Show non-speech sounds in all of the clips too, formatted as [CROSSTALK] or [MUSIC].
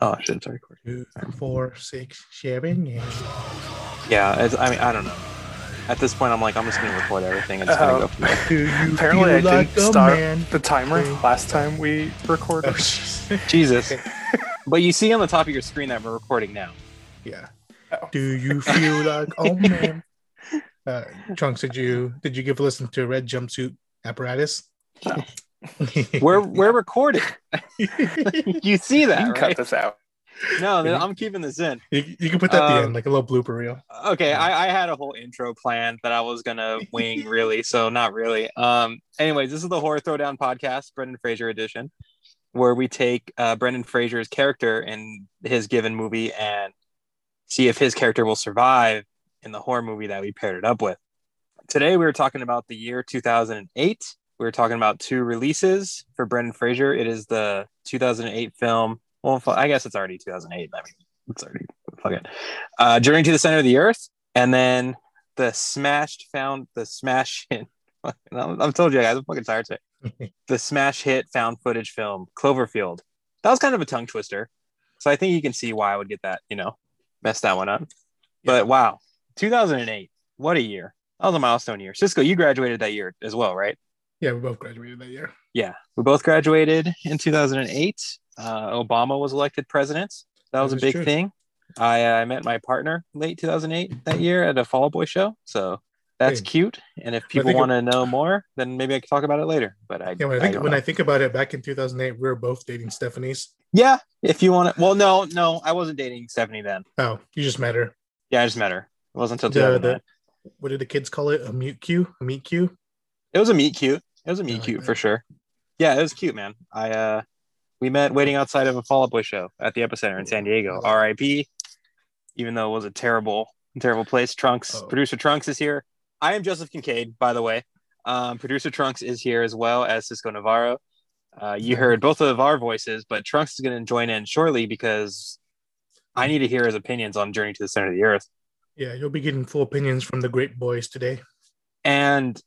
Oh shit, sorry. Two, four, six, seven, eight. Yeah, it's, I mean, I don't know. At this point, I'm like, I'm just gonna record everything and just gonna go from there. Do you Apparently, I like didn't start man? the timer last time we recorded. Oh. Jesus. but you see on the top of your screen that we're recording now. yeah. Oh. Do you feel like oh [LAUGHS] man? Uh, Trunks, did you did you give a listen to Red Jumpsuit Apparatus? No. [LAUGHS] We're we're recording. [LAUGHS] you see you that, can right? cut this out. No, then I'm keeping this in. you, you can put that at the Um, end, like a little blooper reel. Okay, I, I had a whole intro plan that I was gonna wing, really. So not really. Um. Anyways, this is the Horror Throwdown podcast, Brendan Fraser edition, where we take uh, Brendan Fraser's character in his given movie and see if his character will survive in the horror movie that we paired it up with. Today we were talking about the year 2008. We were talking about two releases for Brendan Fraser. It is the 2008 film. Well, I guess it's already 2008. I mean, it's already fuck it. Uh, Journey to the Center of the Earth, and then the smashed found the smash [LAUGHS] hit. I'm told you guys, I'm fucking tired today. [LAUGHS] the smash hit found footage film Cloverfield. That was kind of a tongue twister, so I think you can see why I would get that. You know, mess that one up. But wow, 2008, what a year! That was a milestone year. Cisco, you graduated that year as well, right? Yeah, we both graduated that year. Yeah, we both graduated in 2008. Uh, Obama was elected president. That was That a big true. thing. I, uh, I met my partner late 2008 that year at a Fall Out Boy show. So that's Same. cute. And if people want to know more, then maybe I can talk about it later. But I, Yeah, when I think don't when know. I think about it, back in 2008, we were both dating Stephanie's. yeah, if you want to. Well, no, no, I wasn't dating Stephanie then. Oh, you just met her. Yeah, I just met her. It wasn't until The, the, what did the kids call it? A mute cue? A meet cue? It was a meet cute. It was a meet like cute that. for sure. Yeah, it was cute, man. I uh we met waiting outside of a Fall Out Boy show at the Epicenter in San Diego. R.I.P. Even though it was a terrible, terrible place. Trunks, Oh. producer Trunks is here. I am Joseph Kincaid, by the way. Um, producer Trunks is here as well as Cisco Navarro. Uh, you heard both of our voices, but Trunks is going to join in shortly because I need to hear his opinions on Journey to the Center of the Earth. Yeah, you'll be getting full opinions from the Grape Boys today. And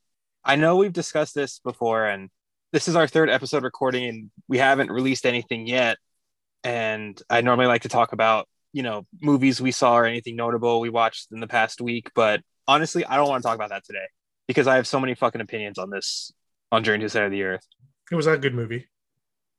I know we've discussed this before, and this is our third episode recording, and we haven't released anything yet. And I normally like to talk about, you know, movies we saw or anything notable we watched in the past week. But honestly, I don't want to talk about that today because I have so many fucking opinions on this on Journey to the Center of the Earth. It was a good movie.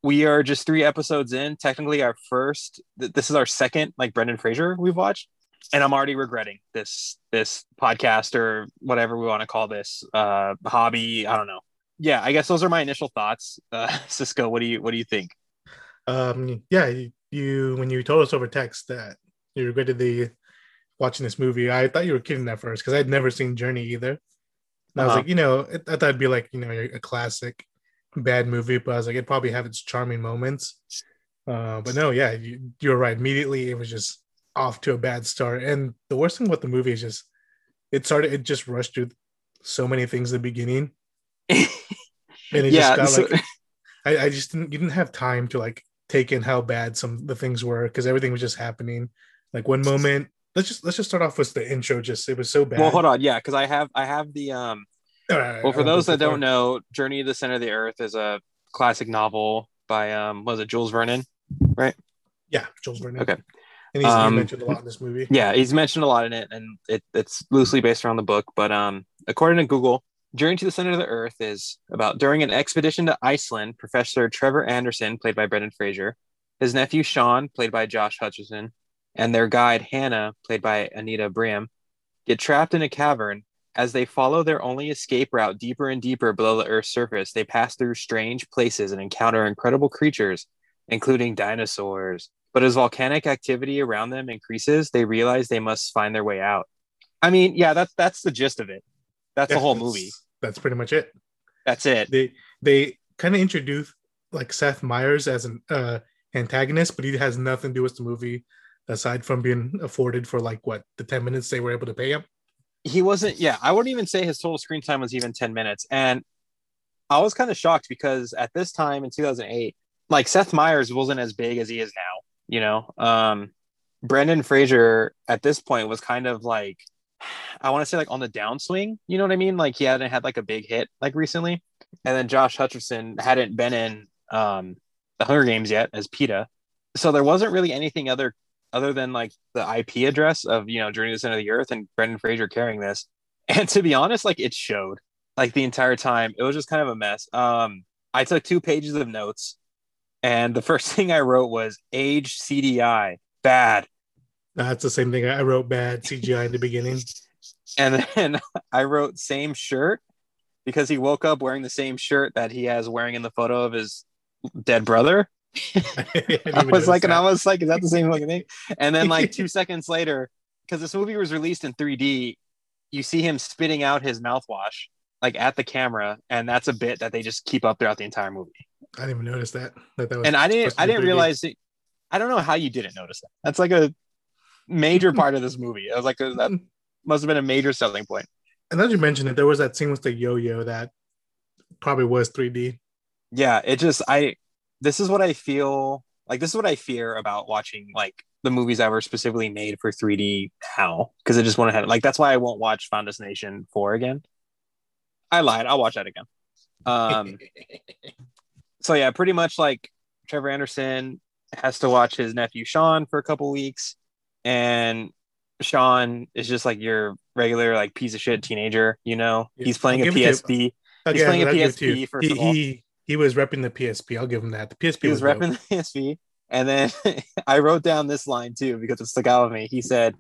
We are just three episodes in. Technically, our first. Th- this is our second, like Brendan Fraser we've watched, and I'm already regretting this this podcast or whatever we want to call this uh, hobby. I don't know. Yeah, I guess those are my initial thoughts. Uh, [LAUGHS] Cisco, what do you what do you think? Um, yeah, you, you when you told us over text that you regretted the watching this movie, I thought you were kidding at first because I'd never seen Journey either. And I was Uh-huh. like, you know, it, I thought it'd be like you know a classic bad movie, but I was like, it'd probably have its charming moments. Uh, but no, yeah, you, you were right. Immediately, it was just off to a bad start. And the worst thing about the movie is just it started. It just rushed through so many things in the beginning, [LAUGHS] and it yeah, just got so- like I, I just didn't you didn't have time to like take in how bad some of the things were because everything was just happening. Like one moment, let's just let's just start off with the intro. Just it was so bad. well, hold on. Yeah, because I have I have the um. Right, Well, for I won't go those that don't know, Journey to the Center of the Earth is a classic novel by um was it Jules Vernon? Right? Yeah, Jules Vernon. Okay. And he's, Um, mentioned a lot in this movie. Yeah, he's mentioned a lot in it, and it, it's loosely based around the book. But um, according to Google, Journey to the Center of the Earth is about during an expedition to Iceland, Professor Trevor Anderson, played by Brendan Fraser, his nephew Sean, played by Josh Hutcherson, and their guide Hannah, played by Anita Briem, get trapped in a cavern. As they follow their only escape route deeper and deeper below the Earth's surface, they pass through strange places and encounter incredible creatures, including dinosaurs. But as volcanic activity around them increases, they realize they must find their way out. I mean, yeah, that's that's the gist of it. That's Yeah, the whole that's- movie. That's pretty much it. That's it. They they kind of introduce like Seth Meyers as an uh, antagonist, but he has nothing to do with the movie aside from being afforded for like what the ten minutes they were able to pay him. He wasn't. Yeah, I wouldn't even say his total screen time was even ten minutes, and I was kind of shocked because at this time in 2008, like Seth Meyers wasn't as big as he is now. You know, um, Brendan Fraser at this point was kind of like I want to say like on the downswing. You know what I mean? Like he hadn't had like a big hit like recently, and then Josh Hutcherson hadn't been in um, the Hunger Games yet as Peeta. so there wasn't really anything other other than like the IP address of you know Journey to the Center of the Earth and Brendan Fraser carrying this. [LAUGHS] And to be honest, like it showed like the entire time. It was just kind of a mess. Um, I took two pages of notes, and the first [LAUGHS] thing I wrote was age CDI bad. That's the same thing. I wrote bad CGI in the beginning. And then [LAUGHS] I wrote same shirt because he woke up wearing the same shirt that he has wearing in the photo of his dead brother. [LAUGHS] I was like, that. and I was like, is that the same fucking thing? And then like two seconds later, because this movie was released in 3D, you see him spitting out his mouthwash like at the camera, and that's a bit that they just keep up throughout the entire movie. I didn't even notice that. that, that was and I didn't. I didn't realize. It, I don't know how you didn't notice that. That's like a major [LAUGHS] part of this movie. It was like that must have been a major selling point. And as you mentioned it, there was that scene with the yo-yo that probably was 3D. Yeah, it just I this is what I feel like this is what I fear about watching like the movies that were specifically made for 3D now because I just went ahead like that's why I won't watch Final Destination 4 again. I lied. I'll watch that again. Um [LAUGHS] so yeah, pretty much like Trevor Anderson has to watch his nephew Sean for a couple weeks and Sean is just like your regular like piece of shit teenager, you know. Yeah, he's playing a PSP. Oh, he's playing a PSP first he, of all. He, he was repping the PSP. I'll give him that. The PSP he was, was repping the PSP. And then [LAUGHS] I wrote down this line too because it stuck out with me. He said,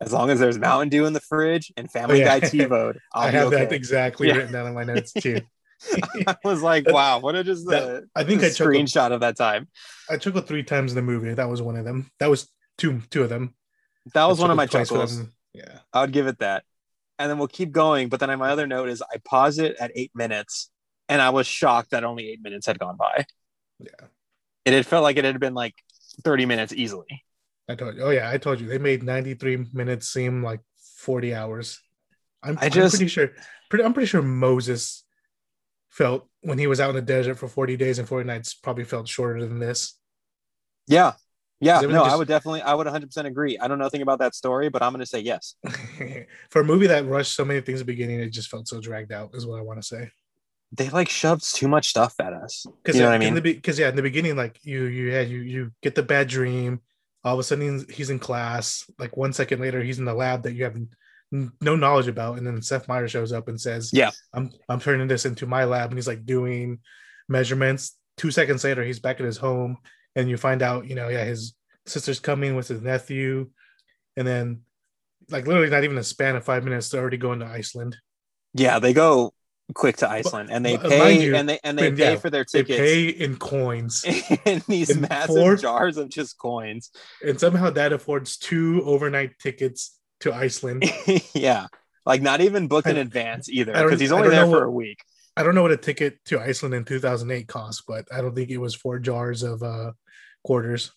"As long as there's Mountain Dew in the fridge and Family oh, yeah. Guy TiVo, [LAUGHS] I have okay. that exactly yeah. written down in my notes too." [LAUGHS] I was like, "Wow, what a just that, I think I screenshot chuckled, of that time." I took chuckled three times in the movie. That was one of them. That was two two of them. That was one of my chuckles. Yeah, I would give it that. And then we'll keep going. But then my other note is I pause it at eight minutes, and I was shocked that only eight minutes had gone by. Yeah, it had felt like it had been like thirty minutes easily. I told you. Oh yeah, I told you they made ninety three minutes seem like forty hours. I'm, I just, I'm pretty sure. Pretty, I'm pretty sure Moses felt when he was out in the desert for 40 days and 40 nights probably felt shorter than this. Yeah, yeah, no, just... I would definitely, I would 100% agree. I don't know anything about that story, but I'm going to say yes. [LAUGHS] For a movie that rushed so many things at the beginning, it just felt so dragged out, is what I want to say. They like shoved too much stuff at us. Because you know what I mean? Because yeah, in the beginning, like you, you had you, you get the bad dream. All of a sudden, he's in class. Like one second later, he's in the lab that you have no knowledge about, and then Seth Meyer shows up and says, "Yeah, I'm, I'm turning this into my lab," and he's like doing measurements. Two seconds later, he's back at his home and you find out, you know, yeah, his sister's coming with his nephew, and then like literally not even a span of five minutes, they're already going to Iceland. Yeah, they go quick to Iceland, and they pay you, and they and they pay yeah, for their tickets. They pay in coins [LAUGHS] in these massive four, jars of just coins, and somehow that affords two overnight tickets to Iceland. [LAUGHS] yeah, like not even booked in advance either, because he's only there for what, a week. I don't know what a ticket to Iceland in 2008 cost, but I don't think it was four jars of uh, quarters.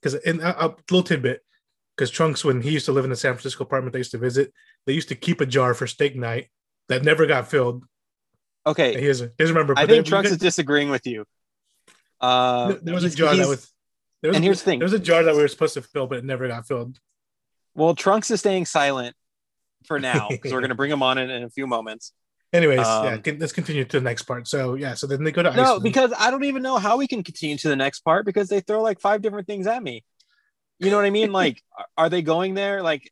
Because in a, a little tidbit, because Trunks, when he used to live in the San Francisco apartment they used to visit, they used to keep a jar for steak night that never got filled. Okay, he doesn't, he doesn't remember. I think Trunks is disagreeing with you. Uh, there was a jar that was. There was, and here's the thing: there was a jar that we were supposed to fill, but it never got filled. Well, Trunks is staying silent for now because we're [LAUGHS] going to bring him on in, in a few moments. Anyways, um, yeah, let's continue to the next part. So yeah, so then they go to Iceland. no, because I don't even know how we can continue to the next part because they throw like five different things at me. You know what I mean? [LAUGHS] like, are they going there? Like,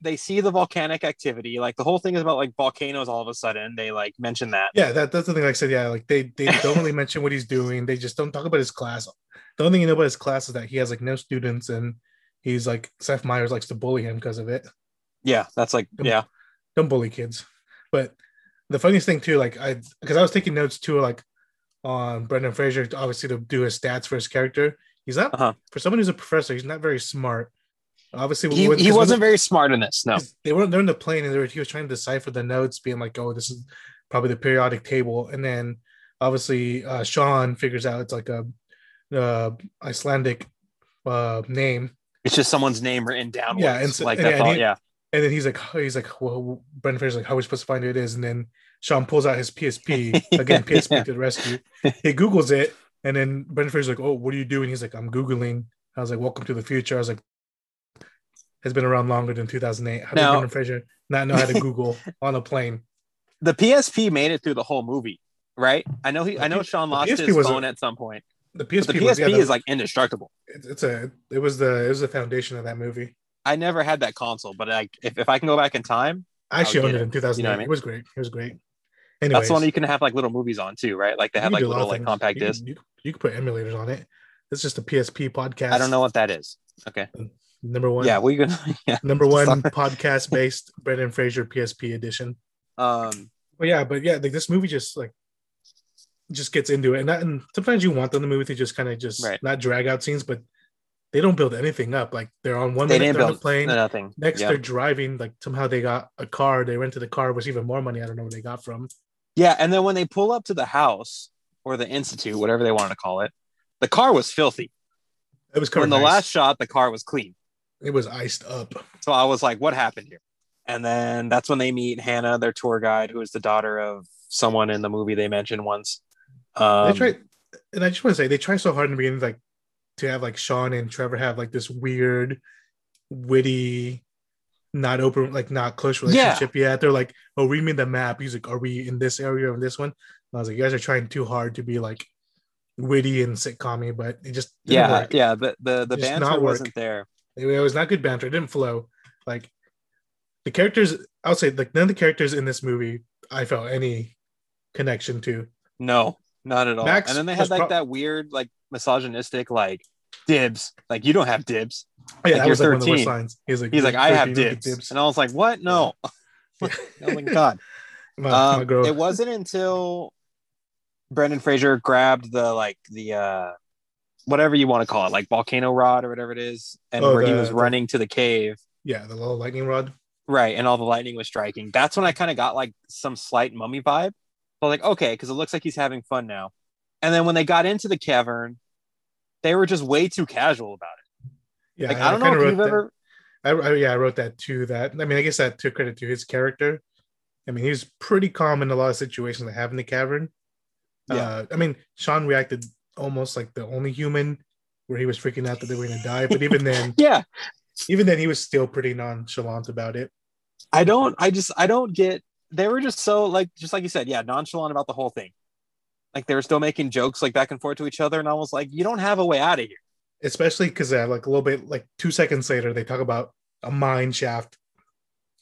they see the volcanic activity. Like the whole thing is about like volcanoes. All of a sudden, they like mention that. Yeah, that, that's the thing. Like I said, yeah, like they they don't really mention what he's doing. They just don't talk about his class. The only thing you know about his class is that he has like no students and he's like Seth Meyers likes to bully him because of it. Yeah, that's like don't, yeah. Don't bully kids, but the funniest thing too, like I because I was taking notes too, like on Brendan Fraser, obviously to do his stats for his character. He's not uh-huh. for someone who's a professor. He's not very smart. Obviously, he, when, he wasn't very smart in this. No, they weren't. They're in the plane, and were, he was trying to decipher the notes, being like, "Oh, this is probably the periodic table." And then obviously, uh, Sean figures out it's like a uh, Icelandic uh, name. It's just someone's name written down. Yeah, and so, like and, that's all. He, yeah, and then he's like, he's like, well, Brendan Fraser's like, how are we supposed to find who it is? And then Sean pulls out his PSP [LAUGHS] again, PSP yeah. to the rescue. He Googles it, and then Brendan Fraser's like, oh, what are you doing? He's like, I'm Googling. I was like, welcome to the future. I was like, has been around longer than 2008. How now, Brendan Fraser not know how to [LAUGHS] Google on a plane? The PSP made it through the whole movie, right? I know he, I know Sean lost his phone a, at some point. The PSP, the PSP was, yeah, the- is like indestructible. it's, it's a it was the it was the foundation of that movie. I never had that console, but like if, if I can go back in time, I actually owned it in 2008. You know what I mean? It was great. It was great. Anyways, that's the one you can have like little movies on too, right? Like they have like do a lot little like compact You can- discs. You, you can put emulators on it. It's just a PSP podcast. I don't know what that is. Okay. Number one. Yeah, we can. [LAUGHS] Yeah. Number one podcast based Brendan Fraser PSP edition. Um. But yeah, but yeah, like this movie just like just gets into it, and that, and sometimes you want them the movie to just kind of just Right. not drag out scenes, but they don't build anything up. Like they're on one They minute they're on a plane, nothing. next yeah. they're driving. Like somehow they got a car, they rented the car, was even more money. I don't know where they got from. Yeah, and then when they pull up to the house or the institute, whatever they wanted to call it, the car was filthy. It was covered. When the in last shot, the car was clean. it was iced up. So I was like, what happened here? And then that's when they meet Hannah, their tour guide, who is the daughter of someone in the movie they mentioned once. Um, they try, and I just want to say they try so hard in the beginning, like to have like Sean and Trevor have like this weird, witty, not open, like not close relationship yet. They're like, "Oh, read me the map." He's like, "Are we in this area or in this one?" And I was like, "You guys are trying too hard to be like witty and sitcom but it just didn't yeah, work. yeah. The the, the banter wasn't there. It, it was not good banter. It didn't flow. Like the characters, I'll say, like none of the characters in this movie I felt any connection to. No, not at all. Max and then they had like pro- that weird, like misogynistic, like dibs. Like you don't have dibs. Oh, yeah, Like, that was like one of the worst 13. lines. He's like, He's like, I have 13, dibs. and I was like, what? No. Yeah. [LAUGHS] oh my god. [LAUGHS] My, my Um, girl. it wasn't until Brendan Fraser grabbed the like the uh whatever you want to call it, like volcano rod or whatever it is, and Oh, where he was the- running to the cave, yeah, the little lightning rod. right, and all the lightning was striking. That's when I kind of got like some slight mummy vibe. But like, okay, because it looks like he's having fun now. And then when they got into the cavern, they were just way too casual about it. Yeah, Like I don't know if wrote you've that- ever I, I- yeah, I wrote that too. That I mean, I guess that took credit to his character. I mean, he was pretty calm in a lot of situations that have in the cavern. Yeah. Uh, I mean, Sean reacted almost like the only human where he was freaking out that they were going to die. But even then, [LAUGHS] Yeah. even then, he was still pretty nonchalant about it. I don't I just I don't get they were just so like just like you said, yeah, nonchalant about the whole thing. Like they were still making jokes like back and forth to each other, and I was like, you don't have a way out of here. Especially because uh, like a little bit, like two seconds later, they talk about a mine shaft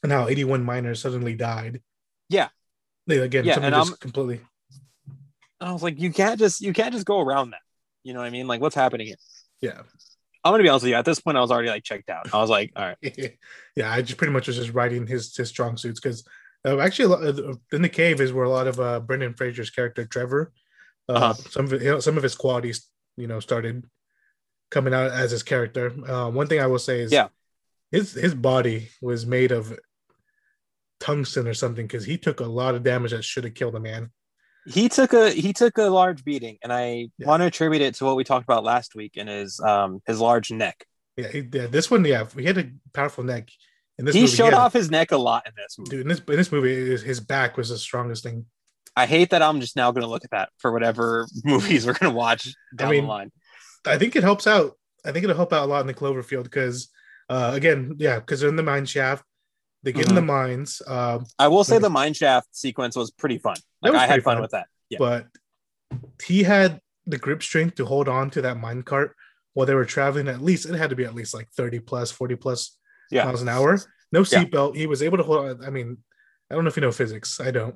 and how 81 miners suddenly died. Yeah. They again, Yeah, something and just I'm- completely. I was like, you can't just you can't just go around that. You know what I mean? Like what's happening here? Yeah. I'm gonna be honest with you. At this point, I was already like checked out. I was like, all right, [LAUGHS] yeah, I just pretty much was just writing his his strong suits because uh, actually a lot of- in the cave is where a lot of uh, Brendan Fraser's character Trevor, uh, Uh-huh. some of you know, some of his qualities you know started coming out as his character. Uh, one thing I will say is Yeah. his his body was made of tungsten or something because he took a lot of damage that should have killed a man. he took a he took a large beating, and I Yeah. want to attribute it to what we talked about last week and his um his large neck. Yeah, he, yeah this one, yeah, he had a powerful neck. In this he movie, showed had- off his neck a lot in this movie. Dude, in this in this movie, his, back was the strongest thing. I hate that I'm just now going to look at that for whatever [LAUGHS] movies we're going to watch down mean, the line. I think it helps out. I think it'll help out a lot in the Cloverfield because, uh, again, yeah, because they're in the mine shaft. They get in the mines, um, I will say like- the mine shaft sequence was pretty fun. Like was I had fun, fun. with that. Yeah. but he had the grip strength to hold on to that mine cart while they were traveling. At least it had to be at least like 30 plus, 40 plus Yeah. miles an hour. No Yeah. seatbelt. He was able to hold. I mean, I don't know if you know physics. I don't.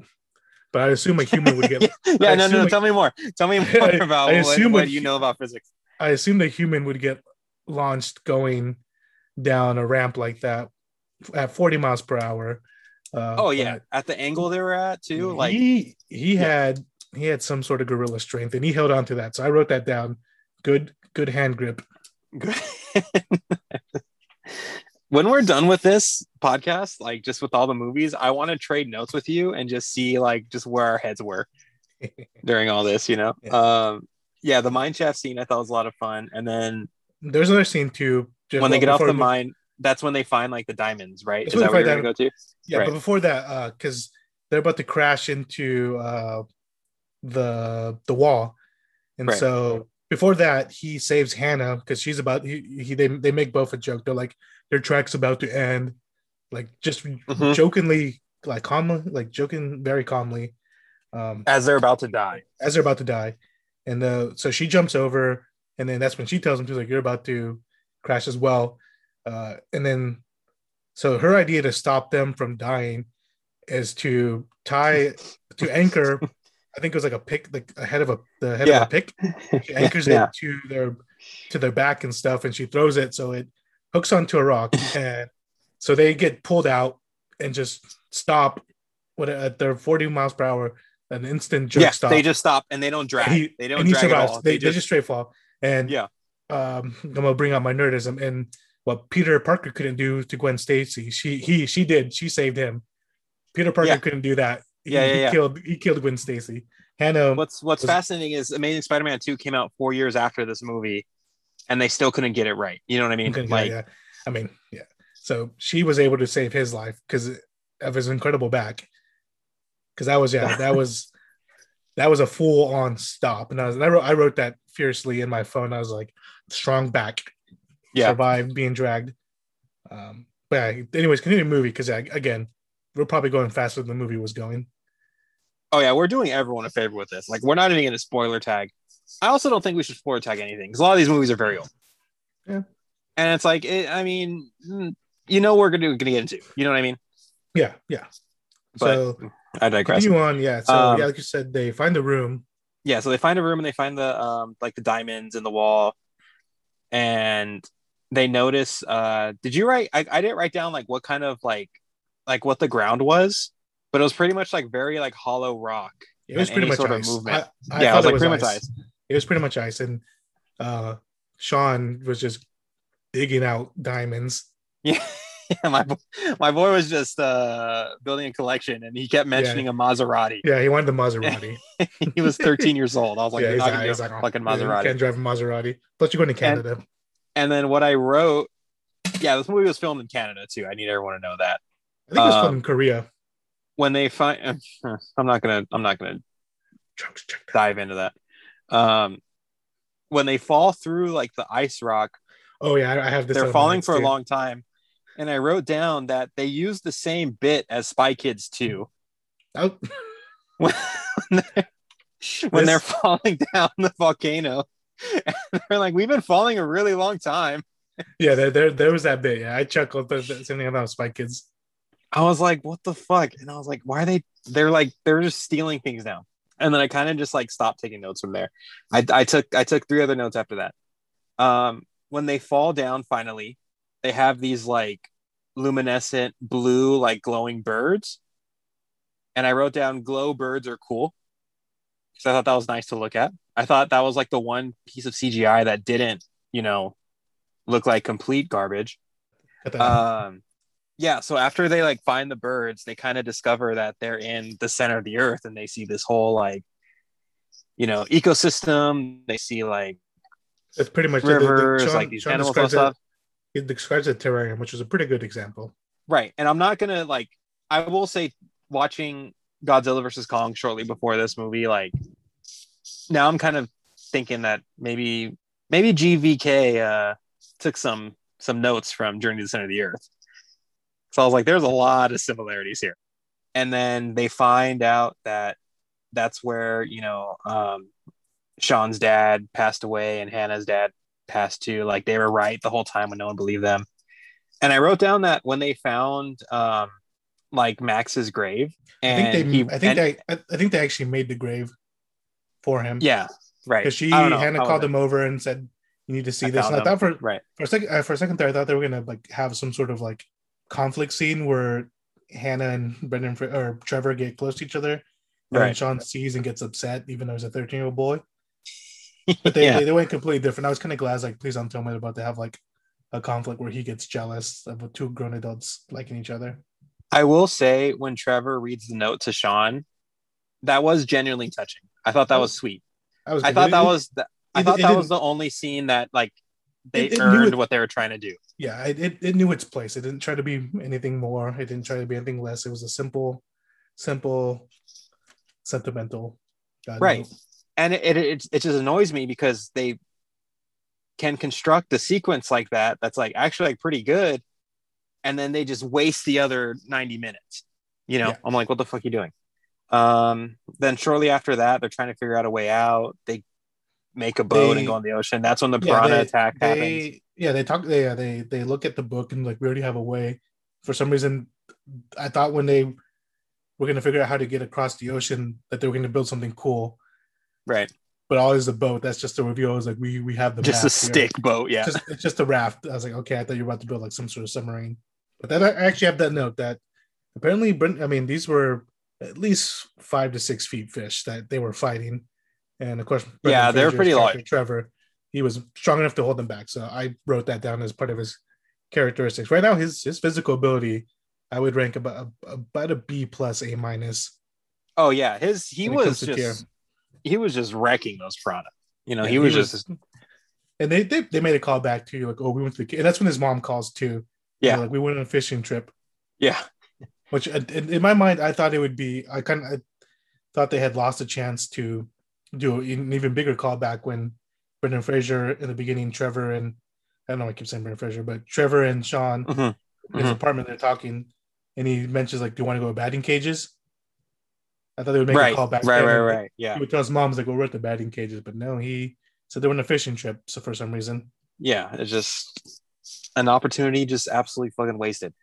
But I assume a human would get [LAUGHS] yeah, I no, no, like- tell me more. Tell me [LAUGHS] more I- about I what, assume what like- you know about physics. I assume the human would get launched going down a ramp like that at 40 miles per hour. Uh, Oh yeah, at the angle they were at too. Like he he Yeah. had he had some sort of gorilla strength and he held on to that. So I wrote that down. Good good hand grip. [LAUGHS] when we're done with this podcast, like just with all the movies, I want to trade notes with you and just see like just where our heads were [LAUGHS] during all this. You know, Yeah. um, yeah, the mine shaft scene I thought was a lot of fun, and then There's another scene too. just when they get off the we- mine, that's when they find like the diamonds, right? That's Is that they you're gonna go to? Yeah, Right. but before that, uh, because they're about to crash into uh the the wall, and Right. so before that, he saves Hannah because she's about he, he they they make both a joke. They're like their track's about to end, like just Mhm. jokingly, like calmly, like joking very calmly, um, As they're about to die. as they're about to die. and uh, so she jumps over, and then that's when she tells him she's like, "You're about to crash as well," uh, and then so her idea to stop them from dying is to tie to anchor. I think it was like a pick, like a head of a the head Yeah. of a pick. She anchors [LAUGHS] Yeah. it to their to their back and stuff, and she throws it so it hooks onto a rock, [LAUGHS] and so they get pulled out and just stop what at their 40 miles per hour, an instant jerk yeah, stop. they just stop and they don't drag. He, they don't and he at survives. all. They, they just straight fall. And Yeah. um, I'm gonna bring out my nerdism and what Peter Parker couldn't do to Gwen Stacy, she he she did. She saved him. Peter Parker Yeah. couldn't do that. He, Yeah, yeah, he yeah. killed he killed Gwen Stacy. Hannah What's What's was- fascinating is Amazing Spider-Man Two came out four years after this movie, and they still couldn't get it right. You know what I mean? Okay, yeah, like, yeah. I mean, yeah. So she was able to save his life because of his incredible back. Because that was yeah, [LAUGHS] that was that was a full on stop, and I was and I wrote I wrote that fiercely in my phone. I was like, strong back, Yeah. survived being dragged. Um, but yeah, anyways, continue the movie because again, we're probably going faster than the movie was going. oh yeah, we're doing everyone a favor with this. Like, we're not even going to spoiler tag. I also don't think we should spoiler tag anything because a lot of these movies are very old. Yeah. And it's like, it, I mean, mm, you know, we're gonna gonna get into. You know what I mean? Yeah, yeah. But so I digress. You on. Yeah. So Um, yeah, like you said, they find the room. yeah so they find a room and they find the um like the diamonds in the wall and they notice uh did you write I, I didn't write down like what kind of like like what the ground was but it was pretty much like very like hollow rock It was pretty much sort of ice. movement. I, I yeah it was it like was pretty much ice. It was pretty much ice. And uh sean was just digging out diamonds. Yeah [LAUGHS] yeah my, my boy was just uh building a collection and he kept mentioning a maserati. Yeah he wanted the maserati. [LAUGHS] He was 13 years old. I was like yeah not gonna like, oh, fucking yeah, maserati. can't drive a maserati. Plus you're going to canada. and then what i wrote yeah this movie was filmed in canada too. I need everyone to know that. I think it was um, filmed in korea. when they find [LAUGHS] i'm not gonna i'm not gonna Trunks, check that. dive into that um when they fall through like the ice rock oh yeah i have this they're falling for a long time. And i wrote down that they use the same bit as spy kids too. Oh, [LAUGHS] when they're, when they're falling down the volcano. [LAUGHS] They're like we've been falling a really long time. Yeah there, there there was that bit. Yeah i chuckled the, the same thing about spy kids. I was like what the fuck? And i was like why are they they're like they're just stealing things now and then i kind of just like stopped taking notes from there. I, I took i took three other notes after that. Um when they fall down finally they have these like luminescent blue like glowing birds. And i wrote down glow birds are cool. Because i thought that was nice to look at. I thought that was like the one piece of cgi that didn't you know look like complete garbage. Um yeah so after they like find the birds they kind of discover that they're in the center of the earth and they see this whole like you know ecosystem. They see like it's pretty much the- the- the- rivers Sean- like these Sean animals and describes it- stuff. it describes a terrarium which is a pretty good example. Right and i'm not gonna like i will say watching godzilla versus kong shortly before this movie like now i'm kind of thinking that maybe maybe gvk uh took some some notes from journey to the center of the earth so i was like there's a lot of similarities here. And then they find out that that's where you know um sean's dad passed away and hannah's dad passed too. Like they were right the whole time when no one believed them. And i wrote down that when they found um like max's grave i and think they he, i think and- they I, I think they actually made the grave for him. Yeah right. Because she I. Hannah How called him over and said, "You need to see I this." And I thought for right. for a second, uh, for a second there, I thought they were gonna like have some sort of like conflict scene where Hannah and Brendan or Trevor get close to each other, and. Sean sees and gets upset, even though he's a thirteen year old boy. [LAUGHS] But they, yeah they, they went completely different. I was kind of glad, like, please don't tell me about to have like a conflict where he gets jealous of two grown adults liking each other. I will say when Trevor reads the note to Sean, that was genuinely touching. I thought that oh. was sweet. I was. I thought that was the, I thought that was the only scene that like they It- it earned it- what they were trying to do. yeah. It, it it knew its place. It didn't try to be anything more. It didn't try to be anything less. It was a simple, simple, sentimental. God Right. note. And it, it it it just annoys me because they can construct a sequence like that that's like actually like pretty good, and then they just waste the other ninety minutes. You know, Yeah. I'm like, what the fuck are you doing? Um, then shortly after that, they're trying to figure out a way out. They make a boat They- and go in the ocean. That's when the Yeah, piranha they- attack happens. yeah they talk they yeah, they they look at the book and like we already have a way for some reason i thought when they were going to figure out how to get across the ocean that they were going to build something cool Right. but always is a boat that's just a reveal is like we we have the Just a here. stick boat. Yeah. just it's just a raft i was like okay i thought you were about to build like some sort of submarine but then i actually have that note that apparently i mean these were at least five to six feet fish that they were fighting and of course Yeah, they're pretty large. trevor he was strong enough to hold them back so i wrote that down as part of his characteristics right now his his physical ability i would rank about about a b plus a minus oh yeah. His he was just he was just wrecking those piranha. You know, Yeah, he he was was- just and they, they they made a call back to you like oh we went to the and that's when his mom calls too Yeah. like we went on a fishing trip yeah. which uh, in, in my mind i thought it would be i kind of thought they had lost a chance to do an even bigger callback when brendan fraser in the beginning trevor and i don't know i keep saying brendan fraser but trevor and sean Mhm. in his Mhm. apartment they're talking and he mentions like do you want to go to batting cages i thought they would make Right. a call back Right. Right. Right. Yeah. he would tell his mom he's like well we're at the batting cages but no he said they were on a fishing trip so for some reason yeah it's just an opportunity just absolutely fucking wasted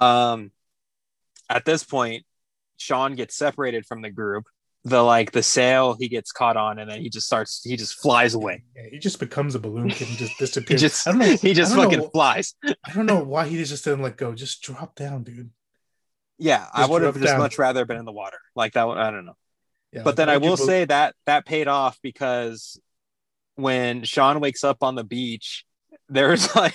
um at this point sean gets separated from the group the like the sail he gets caught on and then he just starts he just flies away yeah, he just becomes a balloon kid and just [LAUGHS] disappears he just i don't know he just fucking know- flies I don't know why he just didn't let go. Just drop down, dude. yeah i would have just down. much rather been in the water like that one i don't know Yeah, but then i will say that that paid off because when sean wakes up on the beach there's [LAUGHS] like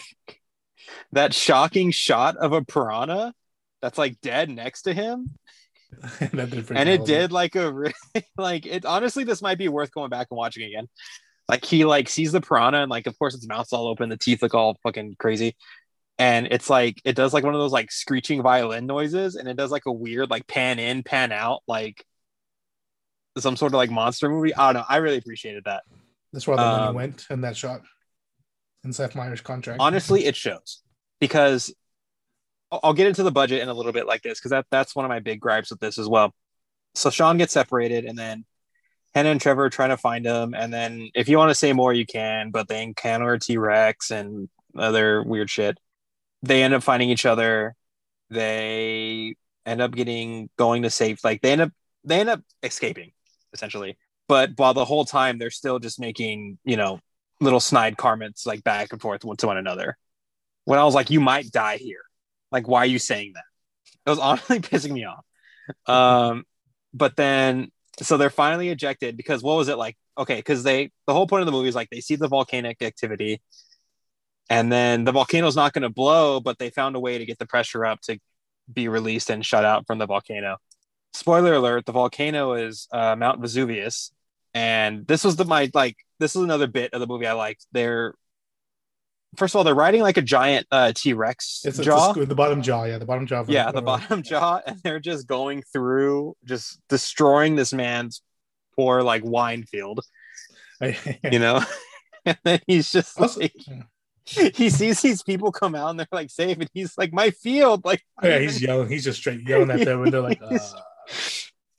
that shocking shot of a piranha that's like dead next to him that did freak [LAUGHS] and it did like a re- [LAUGHS] like it honestly this might be worth going back and watching again like he like sees the piranha and like of course its mouth's all open the teeth look all fucking crazy and it's like it does like one of those like screeching violin noises and it does like a weird like pan in pan out like some sort of like monster movie i don't know i really appreciated that. That's where the money um, went in that shot. In Seth Meyers' contract. honestly it shows because I'll- get into the budget in a little bit like this because that that's one of my big gripes with this as well. So Sean gets separated, and then Hannah and Trevor are trying to find him. And then if you want to say more, you can, but they encounter T Rex and other weird shit. They end up finding each other. They end up getting going to safe. Like they end up they end up escaping essentially. But while the whole time they're still just making you know little snide comments like back and forth to one another. When I was like, you might die here. Like, why are you saying that? It was honestly [LAUGHS] pissing me off. Um, but then so they're finally ejected because what was it like? Okay, because they the whole point of the movie is like they see the volcanic activity, and then the volcano's not going to blow, but they found a way to get the pressure up to be released and shut out from the volcano. Spoiler alert: the volcano is uh, Mount Vesuvius, and this was the my like this is another bit of the movie I liked. They're first of all they're riding like a giant uh, T Rex it's, it's jaw. the, the bottom jaw. Yeah, the bottom jaw. yeah, the a- bottom jaw, [LAUGHS] and they're just going through, just destroying this man's poor like wine field, [LAUGHS] you know. [LAUGHS] and then he's just Also- like, he sees these people come out and they're like safe, and he's like, my field, like, yeah, he's yelling. He's just straight yelling at them, and they're like, uh,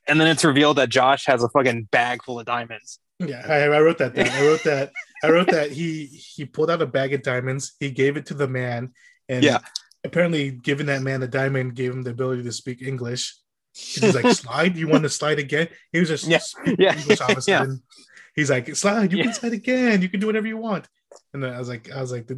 and then it's revealed that Josh has a fucking bag full of diamonds. Yeah, I, I wrote that down. I wrote that. I wrote that he he pulled out a bag of diamonds. He gave it to the man, and Yeah. apparently, giving that man the diamond gave him the ability to speak English. He's like, "Slide? You want to slide again?" He was just Yeah, yeah, English all [LAUGHS] a yeah. He's like, "Slide? You Yeah. can slide again. You can do whatever you want." And then I was like, "I was like,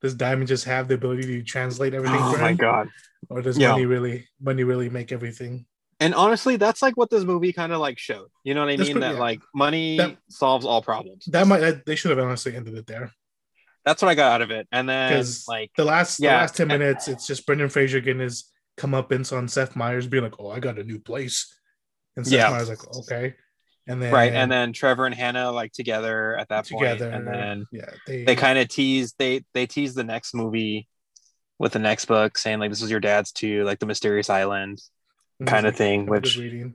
does diamond just have the ability to translate everything Oh for my him, god! or does Yeah. money really money really make everything?" And honestly, that's like what this movie kind of like showed. You know what I mean? pretty- that yeah. like money That- solves all problems. That might that, they should have honestly ended it there. That's what I got out of it. And then like the last yeah, the last 10 and- minutes it's just Brendan Fraser getting his comeuppance on Seth Meyers being like, "Oh, I got a new place," and Seth Yeah. Meyers like, "Okay," and then right, and then Trevor and Hannah like together at that point, together, and then yeah, they they kind of tease they they tease the next movie with the next book, saying like this was your dad's too, like the mysterious island kind of thing. Which reading.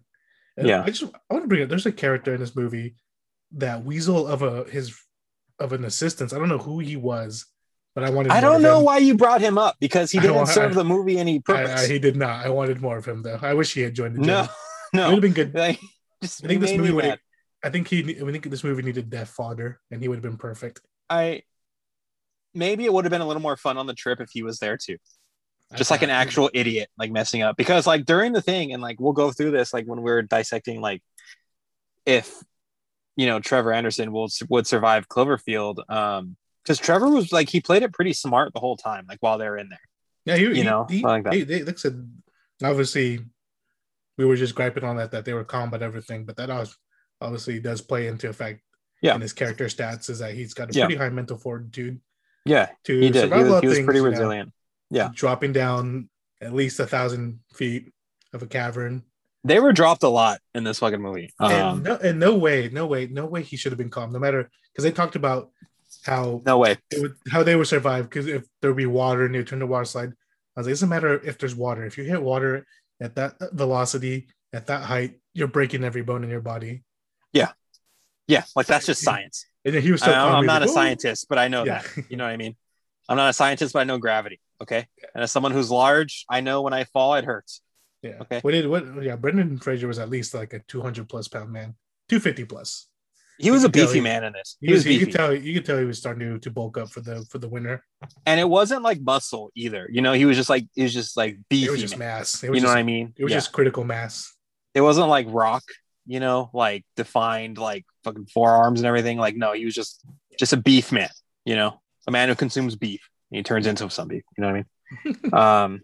And yeah. I just I want to bring up. There's a character in this movie that weasel of a his of an assistant. I don't know who he was, but I wanted. I don't know why you brought him up because he [LAUGHS] didn't serve I- the movie any purpose. I, he did not. I wanted more of him though. I wish he had joined the no, gym. no, it would have been good. Like, just I think this movie would I think he. I think this movie needed Death Fodder, and he would have been perfect. I maybe it would have been a little more fun on the trip if he was there too. Just like an actual idiot, like messing up. Because like during the thing, and like we'll go through this, like when we're dissecting, like if you know Trevor Anderson will would survive Cloverfield. Um, because Trevor was like he played it pretty smart the whole time, like while they're in there. Yeah, he, you he- know, he, like that. They, they, like I said, obviously, we were just griping on that that they were calm about everything, but that obviously does play into effect. Yeah. in his character stats is that he's got a Yeah. pretty high mental fortitude Yeah, to he did. survive He was, he was pretty resilient. Yeah. dropping down at least a thousand feet of a cavern. They were dropped a lot in this fucking movie. and Um, no, and no way, no way, no way he should have been calm. No matter because they talked about how no way. it would, how they would survive because if there would be water and you turn the water slide, I was like, it doesn't matter if there's water. If you hit water at that velocity, at that height, you're breaking every bone in your body. Yeah, Yeah. like that's just science. And he was I, so calm. I'm not a like, "Whoa." scientist, but I know Yeah. that. You know what I mean? I'm not a scientist, but I know gravity. Okay. And as someone who's large, I know when I fall, it hurts. Yeah. Okay. What did what? Yeah, Brendan Fraser was at least like a 200 plus pound man, 250 plus. He was a beefy he- man in this. He, He was was. You could tell. You could tell he was starting to, to bulk up for the for the winter. and it wasn't like muscle either. You know, he was just like he was just like beefy. It was just man. mass. It was You know just, what I mean? It was Yeah. just critical mass. it wasn't like rock, you know, like defined like fucking forearms and everything. Like, no, he was just just a beef man, you know, a man who consumes beef. He turns into some beef. You know what I mean? [LAUGHS] um,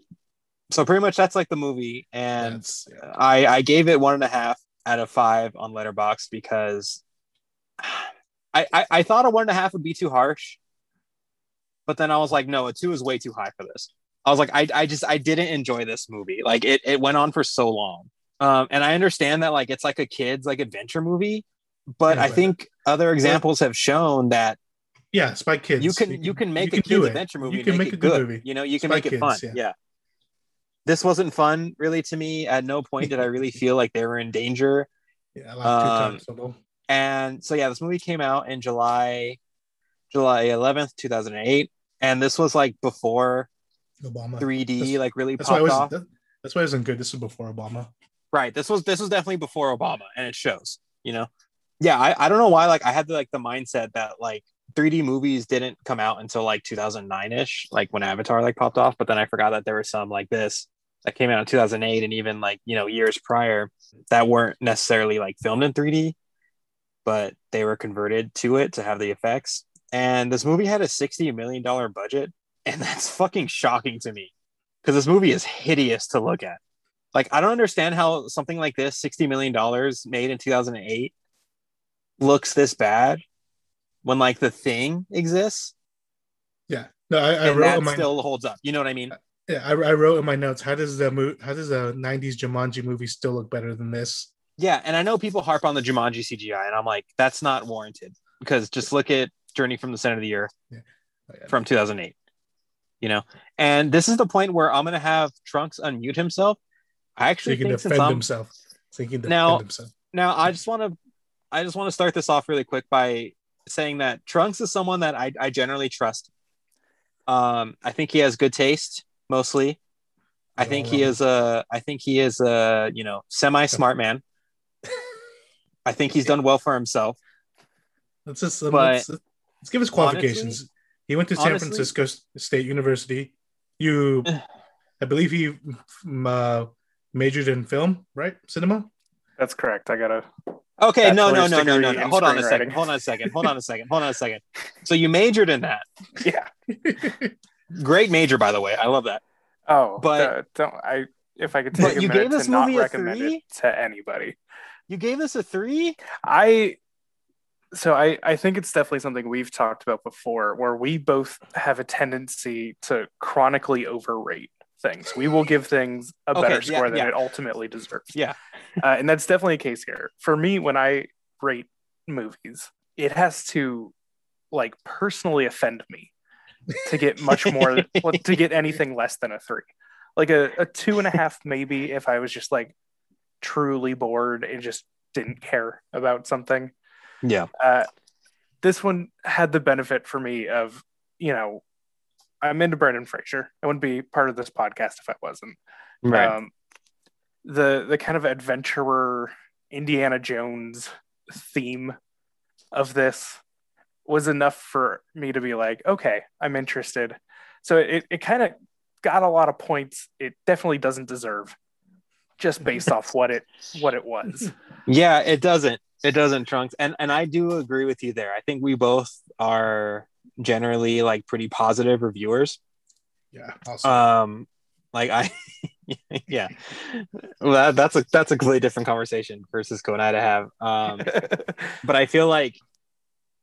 so pretty much that's like the movie, and yeah. I I gave it one and a half out of five on Letterboxd because [SIGHS] I, I I thought a one and a half would be too harsh, but then I was like, no, a two is way too high for this. I was like, I I just I didn't enjoy this movie. Like it it went on for so long, um, and I understand that like it's like a kids like adventure movie, but Yeah, I think other examples have shown that Yeah, Spy Kids. you can you can make you a can do kids adventure movie. You can make, make it a good movie. You know, you can Spy make it fun. yeah. Yeah. This wasn't fun really to me. At no point did I really [LAUGHS] feel like they were in danger. Yeah, I laughed two Um, times. And so yeah, this movie came out in July, July 11th, 2008, and this was like before Obama. 3D That's- like really That's why it popped off. That, that's why it wasn't good. This was before Obama. Right. This was this was definitely before Obama, and it shows. You know. Yeah, I, I don't know why. Like I had the like the mindset that like 3D movies didn't come out until like 2009 ish, like when Avatar like popped off. But then I forgot that there was some like this that came out in 2008, and even like you know years prior that weren't necessarily like filmed in 3D, but they were converted to it to have the effects. And this movie had a 60 million dollar budget, and [LAUGHS] that's fucking shocking to me because this movie is hideous to look at. Like I don't understand how something like this, 60 million dollars made in 2008 looks this bad when like the thing exists Yeah. No, I, I wrote that in my still holds up. You know what I mean? yeah, I, I wrote in my notes. How does the mo- How does a '90s Jumanji movie still look better than this? Yeah, and I know people harp on the Jumanji CGI, and I'm like, that's not warranted because just look at Journey from the Center of the Earth Oh, yeah. from 2008. You know, and this is the point where I'm gonna have Trunks unmute himself. I So actually he can think defend I'm himself. So he can defend Now- himself. now I just want to I just want to start this off really quick by saying that Trunks is someone that I, I generally trust. Um, I think he has good taste, mostly. I think he is a I think he is a you know semi smart man. [LAUGHS] I think he's done well for himself. Let's just But let's, let's give his qualifications. he went to San honestly- Francisco State University. You, [SIGHS] I believe he uh, majored in film, right? Cinema. That's correct. I gotta. Okay, no, no, no, no, no, no. Hold on a second. Hold on a second. Hold on a second. Hold on a second. So you majored in that. [LAUGHS] Yeah. [LAUGHS] Great major, by the way. I love that. Oh, But- uh, don't I? If I could take a you minute gave this to movie a recommend three? it to anybody. You gave this a three. I so I I think it's definitely something we've talked about before where we both have a tendency to chronically overrate things. We will give things a Okay, better yeah, score than yeah. it ultimately deserves. Yeah. [LAUGHS] Uh, and that's definitely a case here. For me when I rate movies, it has to like personally offend me to get much more to get anything less than a 3. Like a, a two and a half maybe if I was just like truly bored and just didn't care about something. Yeah. Uh, this one had the benefit for me of, you know, I'm into Brendan Fraser. I wouldn't be part of this podcast if I wasn't. Right. Um, the the kind of adventurer Indiana Jones theme of this was enough for me to be like, okay, I'm interested. So it, it kind of got a lot of points it definitely doesn't deserve just based off what it what it was. [LAUGHS] Yeah, it doesn't. It doesn't, Trunks. And and I do agree with you there. I think we both are generally like pretty positive reviewers. Yeah. Awesome. Um like I [LAUGHS] [LAUGHS] yeah. Well that, that's a that's a completely different conversation versus and I to have. Um [LAUGHS] but I feel like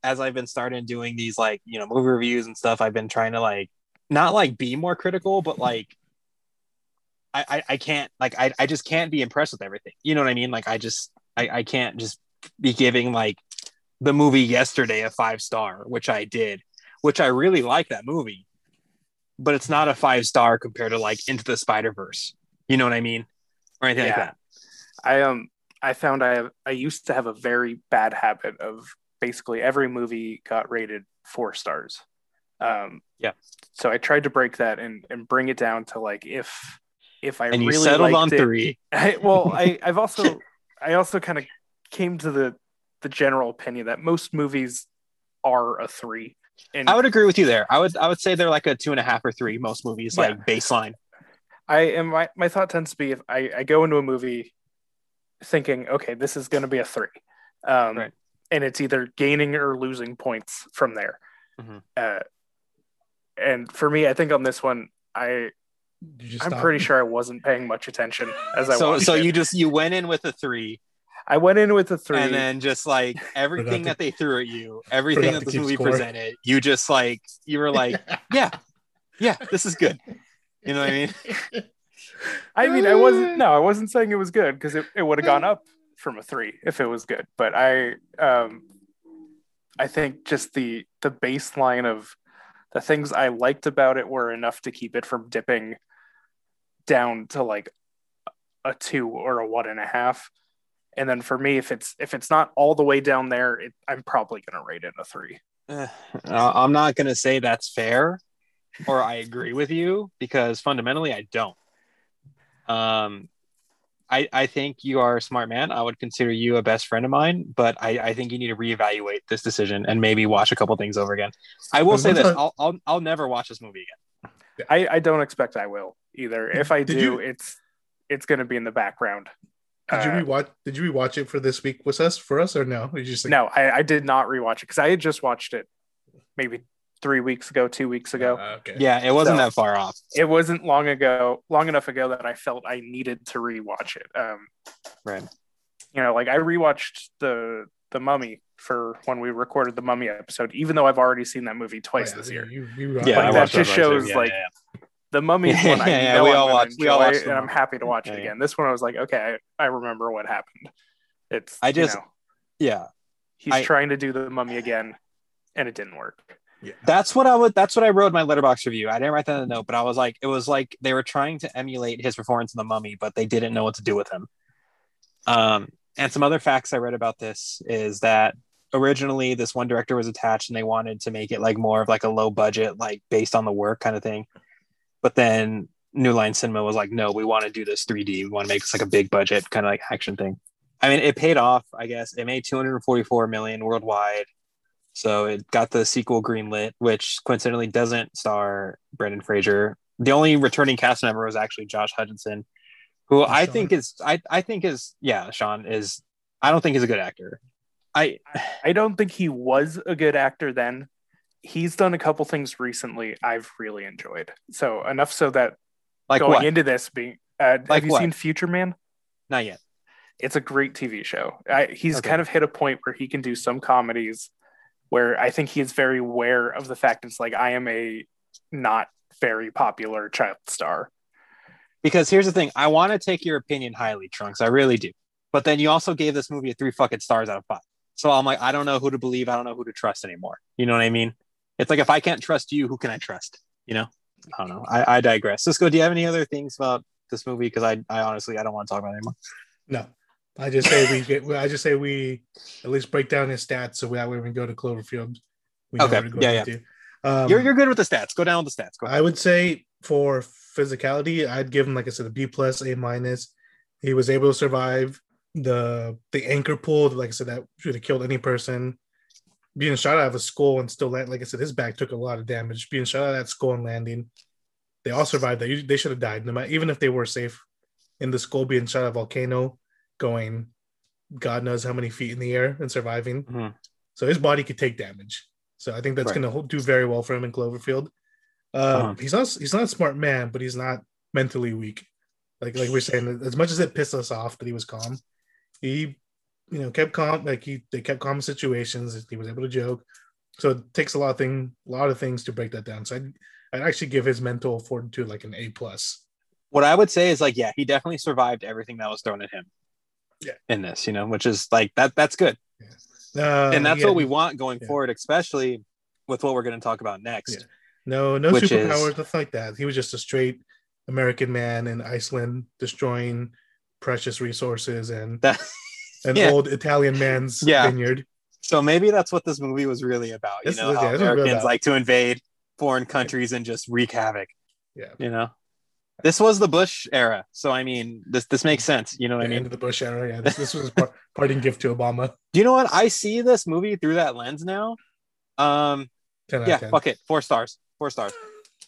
as I've been starting doing these like, you know, movie reviews and stuff, I've been trying to like not like be more critical, but like I, I, I can't like I, I just can't be impressed with everything. You know what I mean? Like I just I, I can't just be giving like the movie yesterday a five star, which I did, which I really like that movie, but it's not a five star compared to like Into the Spider Verse. You know what I mean? Or anything like that. I um I found I have I used to have a very bad habit of basically every movie got rated four stars. Um, Yeah. So I tried to break that and and bring it down to like if if I And you really settled on it- three. [LAUGHS] I, well, I I've also I also kind of came to the the general opinion that most movies are a three. And I would agree with you there. I would I would say they're like a two and a half or three, most movies, Yeah. like baseline. I am my, my thought tends to be if I, I go into a movie thinking, okay, this is going to be a three, um, Right. and it's either gaining or losing points from there. Mhm. Uh, and for me, I think on this one, I just I'm stop. pretty sure I wasn't paying much attention as I So so it. you just you went in with a three I went in with a three. and then just like [LAUGHS] everything to- that they threw at you, everything forgot that to this movie score. presented, you just like you were like, [LAUGHS] yeah, yeah, this is good. You know what I mean? [LAUGHS] I mean, I wasn't no, I wasn't saying it was good because it, it would have gone up from a three if it was good. But I um I think just the the baseline of the things I liked about it were enough to keep it from dipping down to like a two or a one and a half. And then for me, if it's if it's not all the way down there, it, I'm probably gonna rate it a three. Uh, I'm not gonna say that's fair or I agree with you because fundamentally I don't. Um, I I think you are a smart man. I would consider you a best friend of mine, but I, I think you need to reevaluate this decision and maybe watch a couple things over again. I will say this: I- I'll, I'll I'll never watch this movie again. I, I don't expect I will either. If I do, you- it's it's gonna be in the background. Did you Uh, rewatch? Did you rewatch it for this week with us for us or no? Or you just like, No, I, I did not rewatch it because I had just watched it maybe three weeks ago, two weeks ago. Uh, okay. Yeah, it wasn't So- that far off. it wasn't long ago, long enough ago that I felt I needed to rewatch it. Um, Right. you know, like I rewatched the the Mummy for when we recorded the Mummy episode, even though I've already seen that movie Oh, twice yeah, this year. You, you, Yeah, Like, I that watched just shows, Yeah, like, yeah, yeah. The Mummy [LAUGHS] Yeah, one, I yeah, know we I'm all watched- we all watched and I'm happy to watch Yeah, it again. This one, I was like, okay, I, I remember what happened. It's I you just- know, yeah. he's I- trying to do the Mummy again, and it didn't work. Yeah. That's what I would. That's what I wrote in my Letterboxd review. I didn't write that in the note, but I was like, it was like they were trying to emulate his performance in the Mummy, but they didn't know what to do with him. Um, and some other facts I read about this is that originally this one director was attached, and they wanted to make it like more of like a low budget, like based on the work kind of thing. But then New Line Cinema was like, no, we want to do this 3D. We want to make this like a big budget kind of like action thing. I mean, it paid off. I guess it made 244 million worldwide. So it got the sequel greenlit, which coincidentally doesn't star Brendan Fraser. The only returning cast member was actually Josh Hutcherson, who I Sean. think is I, I think is yeah, Sean is I don't think he's a good actor. I I don't think he was a good actor then. He's done a couple things recently I've really enjoyed. So enough so that like going what? into this being, uh, Like have you what? seen Future Man? Not yet. It's a great TV show. I, he's Okay. kind of hit a point where he can do some comedies where I think he is very aware of the fact it's like I am a not very popular child star. Because here's the thing, I want to take your opinion highly, Trunks. I really do. But then you also gave this movie a three fucking stars out of five. So I'm like, I don't know who to believe. I don't know who to trust anymore. You know what I mean? It's like if I can't trust you, who can I trust? You know? I don't know. I, I digress. Cisco, do you have any other things about this movie? Because I, I honestly I don't want to talk about it anymore. No, I just say we get. I just say we at least break down his stats so that way we go to Cloverfield, we Okay, yeah, yeah. Um, you're you're good with the stats. Go down with the stats. Go. I would say for physicality, I'd give him like I said a B plus, A minus. He was able to survive the the anchor pulled, like I said, that should have killed any person. Being shot out of a skull and still land, like I said, his back took a lot of damage. Being shot out of that skull and landing, they all survived that. They should have died, no matter even if they were safe in the skull being shot out of a volcano, going God knows how many feet in the air and surviving. Mhm. So his body could take damage. So I think that's Right. going to do very well for him in Cloverfield. Uh, Uh-huh. He's not he's not a smart man, but he's not mentally weak. Like like we're saying, as much as it pissed us off that he was calm, he you know kept calm. Like he they kept calm in situations. He was able to joke. So it takes a lot of thing a lot of things to break that down. So I'd, I'd actually give his mental fortitude like an A plus. What I would say is like, yeah, he definitely survived everything that was thrown at him. Yeah. In this, you know, which is like that. That's good, Uh, and that's he what we want going yeah. forward, especially with what we're going to talk about next. Yeah. No, no Which is- superpowers, nothing like that. He was just a straight American man in Iceland, destroying precious resources and That, [LAUGHS] an Yeah. old Italian man's [LAUGHS] Yeah. vineyard. so maybe that's what this movie was really about. You This know, is- yeah, this is really Americans like to invade foreign countries and just wreak havoc. Yeah. You know, this was the Bush era, so I mean, this this makes sense. You know what I mean? end of the Bush era. Yeah, this, this was a par- [LAUGHS] parting gift to Obama. Do you know what? I see this movie through that lens now. Um, 10 out yeah, 10. fuck it, four stars, four stars.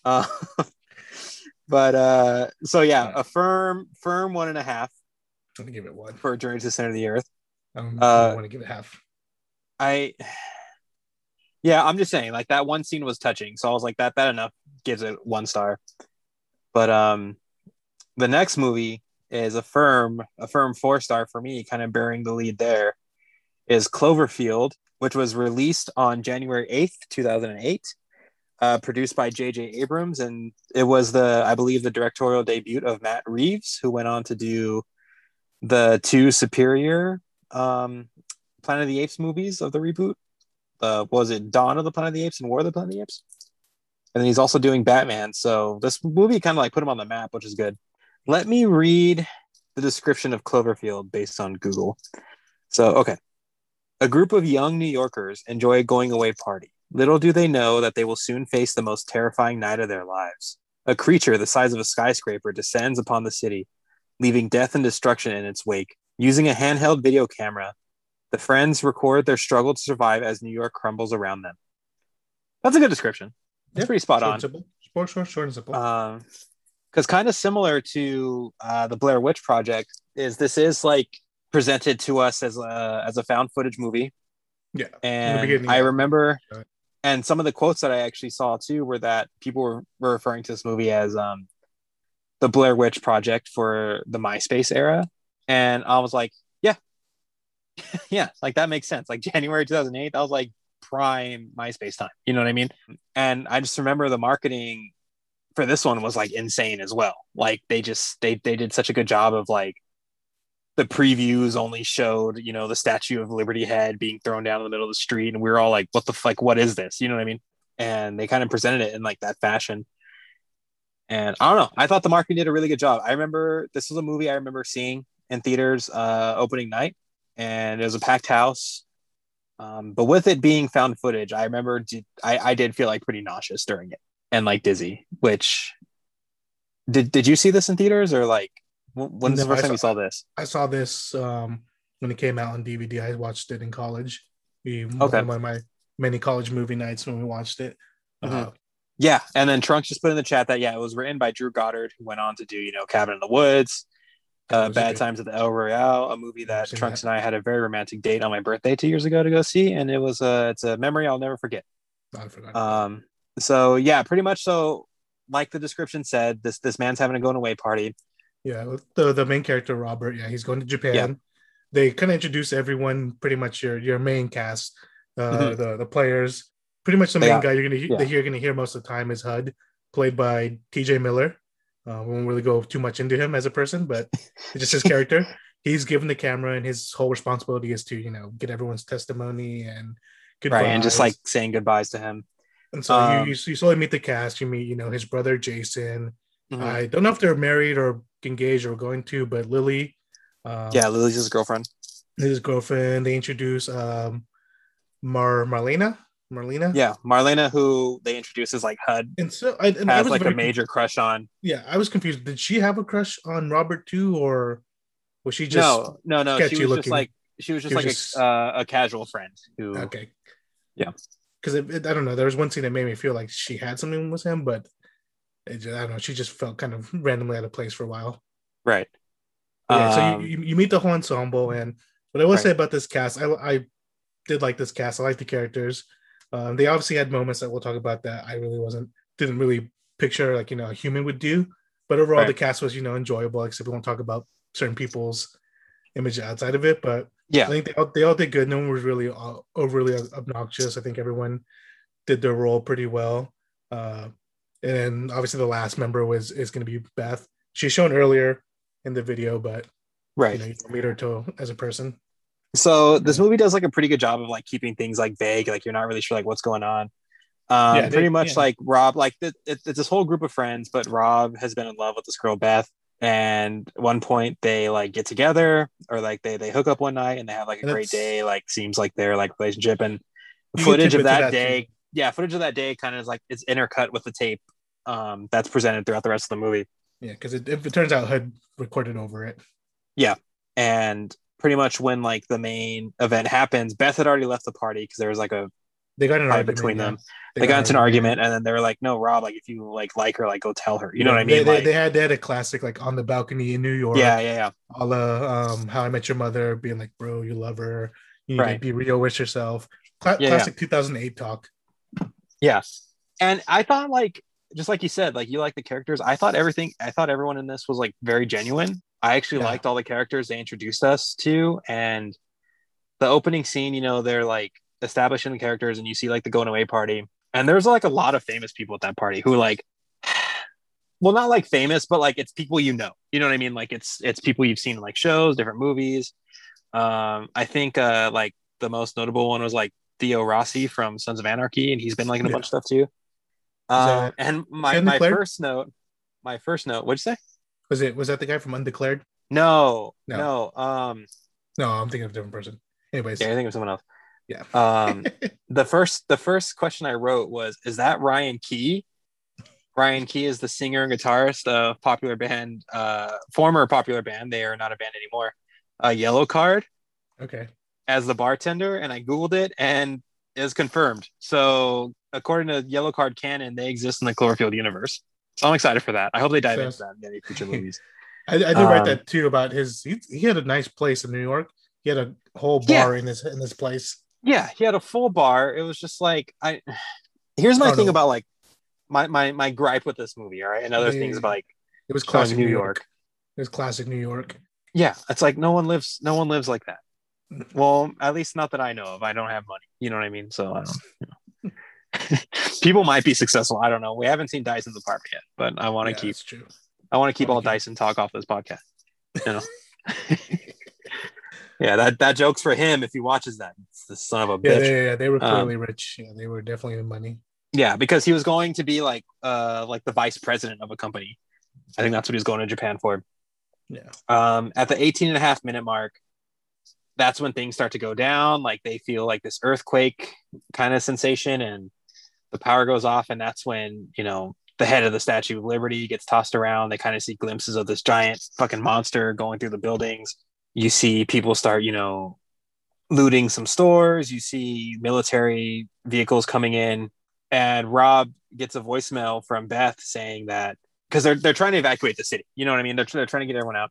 Uh, [LAUGHS] but uh, so yeah, a firm, firm one and a half I'm gonna give it one. for Journey to the Center of the Earth. I'm, Uh, I want to give it half. I, [SIGHS] yeah, I'm just saying, like that one scene was touching, so I was like, that that enough gives it one star. But um, the next movie is a firm, a firm four star for me, kind of bearing the lead. There is Cloverfield, which was released on January eighth, two thousand and eight. Uh, produced by J.J. Abrams, and it was the, I believe, the directorial debut of Matt Reeves, who went on to do the two superior um, Planet of the Apes movies of the reboot. Uh, was it Dawn of the Planet of the Apes and War of the Planet of the Apes? And then he's also doing Batman. So this movie kind of like put him on the map, which is good. Let me read the description of Cloverfield based on Google. So, okay. A group of young New Yorkers enjoy a going away party. Little do they know that they will soon face the most terrifying night of their lives. A creature the size of a skyscraper descends upon the city, leaving death and destruction in its wake. Using a handheld video camera, the friends record their struggle to survive as New York crumbles around them. That's a good description. That's Yeah, pretty spot Short on. simple. Short, short, short and simple. Um, because kind of similar to uh, the Blair Witch Project is this is like presented to us as a as a found footage movie, yeah. and I remember, and some of the quotes that I actually saw too were that people were, were referring to this movie as um, the Blair Witch Project for the MySpace era, and I was like, yeah, [LAUGHS] yeah, like that makes sense. Like January 2008, that was like prime MySpace time. You know what I mean? And I just remember the marketing for this one was like insane as well. Like they just they they did such a good job of like the previews only showed you know the Statue of Liberty head being thrown down in the middle of the street, and we were all like, "What the fuck? What is this?" You know what I mean? And they kind of presented it in like that fashion. And I don't know. I thought the marketing did a really good job. I remember this was a movie I remember seeing in theaters uh, opening night, and it was a packed house. Um, but with it being found footage, I remember d- I, I did feel like pretty nauseous during it and like dizzy. Which did did you see this in theaters or like wh- when's the first time you saw this? I saw this um, when it came out on DVD. I watched it in college. We, Okay. One of my many college movie nights when we watched it. Uh, Mhm. Yeah, and then Trunks just put in the chat that yeah, it was written by Drew Goddard, who went on to do you know Cabin in the Woods, uh, Bad. Times at the El Royale, a movie that Trunks that. and I had a very romantic date on my birthday two years ago to go see, and it was a it's a memory I'll never forget. Um, so yeah, pretty much so. Like the description said, this this man's having a going away party. Yeah, the the main character Robert. Yeah, he's going to Japan. Yeah. They kind of introduce everyone, pretty much your your main cast, uh, Mhm. the the players. Pretty much the main got- guy you're gonna hear, yeah. you're gonna hear most of the time is HUD, played by T.J. Miller. Uh, we won't really go too much into him as a person, but it's [LAUGHS] just his character. He's given the camera, and his whole responsibility is to you know get everyone's testimony and Right, and just like saying goodbyes to him. And so Um, you, you slowly meet the cast. You meet, you know, his brother Jason. Mhm. I don't know if they're married or engaged or going to, but Lily, um, yeah, Lily's his girlfriend. his girlfriend. They introduce um, Mar Marlena, Marlena. Yeah, Marlena, who they introduce as like HUD, And so I, and I has was like a major crush on. Yeah, I was confused. Did she have a crush on Robert too, or Was she just no, no, no. She was just like she was just She was like just- A, uh, a casual friend who. okay? Yeah. because I don't know. There was one scene that made me feel like she had something with him, but just, I don't know. She just felt kind of randomly out of place for a while. Right. Yeah, so Um, you, you, you meet the whole ensemble, and what I will Right. say about this cast, I, I did like this cast. I like the characters. Um, they obviously had moments that we'll talk about that I really wasn't didn't really picture like you know a human would do, but overall Right. the cast was you know enjoyable. Except we won't talk about certain people's image outside of it, but yeah, I think they all, they all did good. No one was really uh, overly obnoxious. I think everyone did their role pretty well. Uh, and then obviously the last member was is going to be Beth. She's shown earlier in the video, but Right. you know you don't meet her till as a person. So this movie does like a pretty good job of like keeping things like vague, like you're not really sure like what's going on. Um, Yeah, they- pretty much yeah. like Rob, like it, it, it's this whole group of friends, but Rob has been in love with this girl Beth, and at one point they like get together or like they they hook up one night and they have like a And great day. Like seems like their like relationship and footage of that, that, day. too. Yeah, footage of that day kind of is like it's intercut with the tape um, that's presented throughout the rest of the movie. Yeah, because it, it turns out Hud recorded over it. Yeah, and pretty much when like the main event happens, Beth had already left the party because there was like a They got an fight argument between yeah. them. they got into an argument and then they were like no rob like if you like like her like go tell her you know Yeah, what i mean They, like, they had they had a classic like on the balcony in New York. yeah yeah yeah a la um, How I Met Your Mother, being like, "Bro, you love her. You need Right. to be real with yourself." Cla- yeah. classic 2008 talk. yeah and i thought like just like you said like you like the characters i thought everything i thought everyone in this was like very genuine i actually Yeah. liked all the characters they introduced us to and the opening scene you know they're like establishing the characters and you see like the going away party and there's like a lot of famous people at that party who like [SIGHS] well not like famous but like it's people you know you know what i mean? Like it's it's people you've seen in like shows different movies. Um i think uh like the most notable one was like theo rossi from sons of anarchy and he's been like in a Yeah. bunch of stuff too. Um and my my first note my first note what'd you say Was it was that the guy from Undeclared? no No. no um No, I'm thinking of a different person. Anyways, yeah i think of someone else Yeah. um [LAUGHS] the first the first question I wrote was, "Is that Ryan Key?" Ryan Key is the singer and guitarist of popular band, uh, former popular band. They are not a band anymore. Uh, Yellowcard okay. as the bartender, and I googled it and it is confirmed. So according to Yellowcard canon, they exist in the Cloverfield universe. So I'm excited for that. I hope they dive So- into that in any future [LAUGHS] movies. I, I did write Um, that too about his. He, he had a nice place in New York. He had a whole Yeah. bar in his in this place. yeah he had a full bar it was just like i [SIGHS] here's my thing about like my my my gripe with this movie all right and other Yeah, things about like It was classic new york It was classic New York. yeah it's like no one lives no one lives like that well at least not that i know of i don't have money you know what i mean so i don't you know. [LAUGHS] people might be successful i don't know we haven't seen dyson's apartment yet but i want to Yeah, keep that's true. i want to keep wanna all keep- dyson talk off this podcast you know [LAUGHS] [LAUGHS] yeah that that joke's for him if he watches that it's the son of a Yeah, bitch they, yeah, they were Um, clearly rich. Yeah, they were definitely in money. Yeah, because he was going to be like uh like the vice president of a company. I think that's what he was going to Japan for. Yeah. Um at the 18 and a half minute mark, that's when things start to go down. Like they feel like this earthquake kind of sensation and the power goes off, and that's when, you know, the head of the Statue of Liberty gets tossed around. They kind of see glimpses of this giant fucking monster going through the buildings. You see people start, you know, looting some stores. You see military vehicles coming in and Rob gets a voicemail from Beth saying that because they're they're trying to evacuate the city. You know what I mean? They're, they're trying to get everyone out.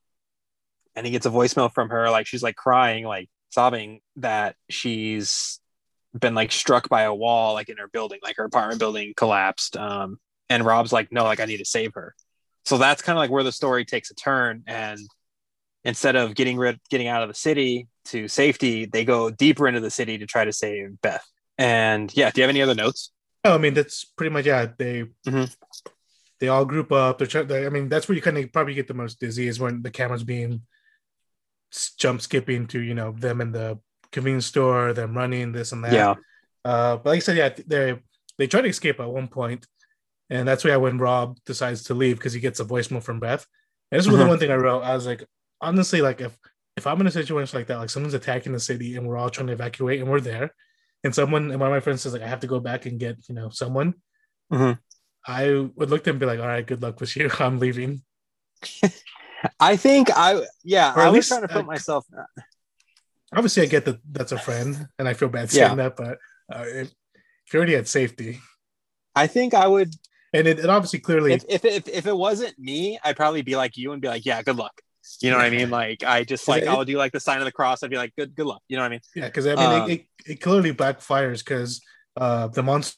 And he gets a voicemail from her, like she's like crying, like sobbing that she's been like struck by a wall, like in her building, like her apartment building collapsed. Um, and Rob's like, no, like I need to save her. So that's kind of like where the story takes a turn. And instead of getting rid, getting out of the city to safety, they go deeper into the city to try to save Beth. And yeah, do you have any other notes? No, I mean that's pretty much yeah. They Mhm. they all group up. They're I mean that's where you kind of probably get the most dizzy is when the camera's being jump skipping to you know them and the convenience store, them running this and that. Yeah. Uh, but like I said, yeah, they they try to escape at one point, and that's why when Rob decides to leave because he gets a voicemail from Beth. And this was the Mhm. one thing I wrote. I was like, honestly, like if if I'm in a situation like that, like someone's attacking the city and we're all trying to evacuate and we're there, and someone and one of my friends says like I have to go back and get you know someone, Mhm. I would look at them and be like, all right, good luck with you. [LAUGHS] I'm leaving. [LAUGHS] I think I yeah, I was least, trying to put uh, myself Obviously, I get that that's a friend, and I feel bad Yeah. saying that, but uh, if, if you're already at safety, I think I would and it, it obviously clearly if, if if if it wasn't me, I'd probably be like you and be like, yeah, good luck. You know what I mean? Like I just like it- I'll do like the sign of the cross. I'd be like, good good luck. You know what I mean? Yeah, because I mean, Um, it, it, it clearly backfires because uh, the monster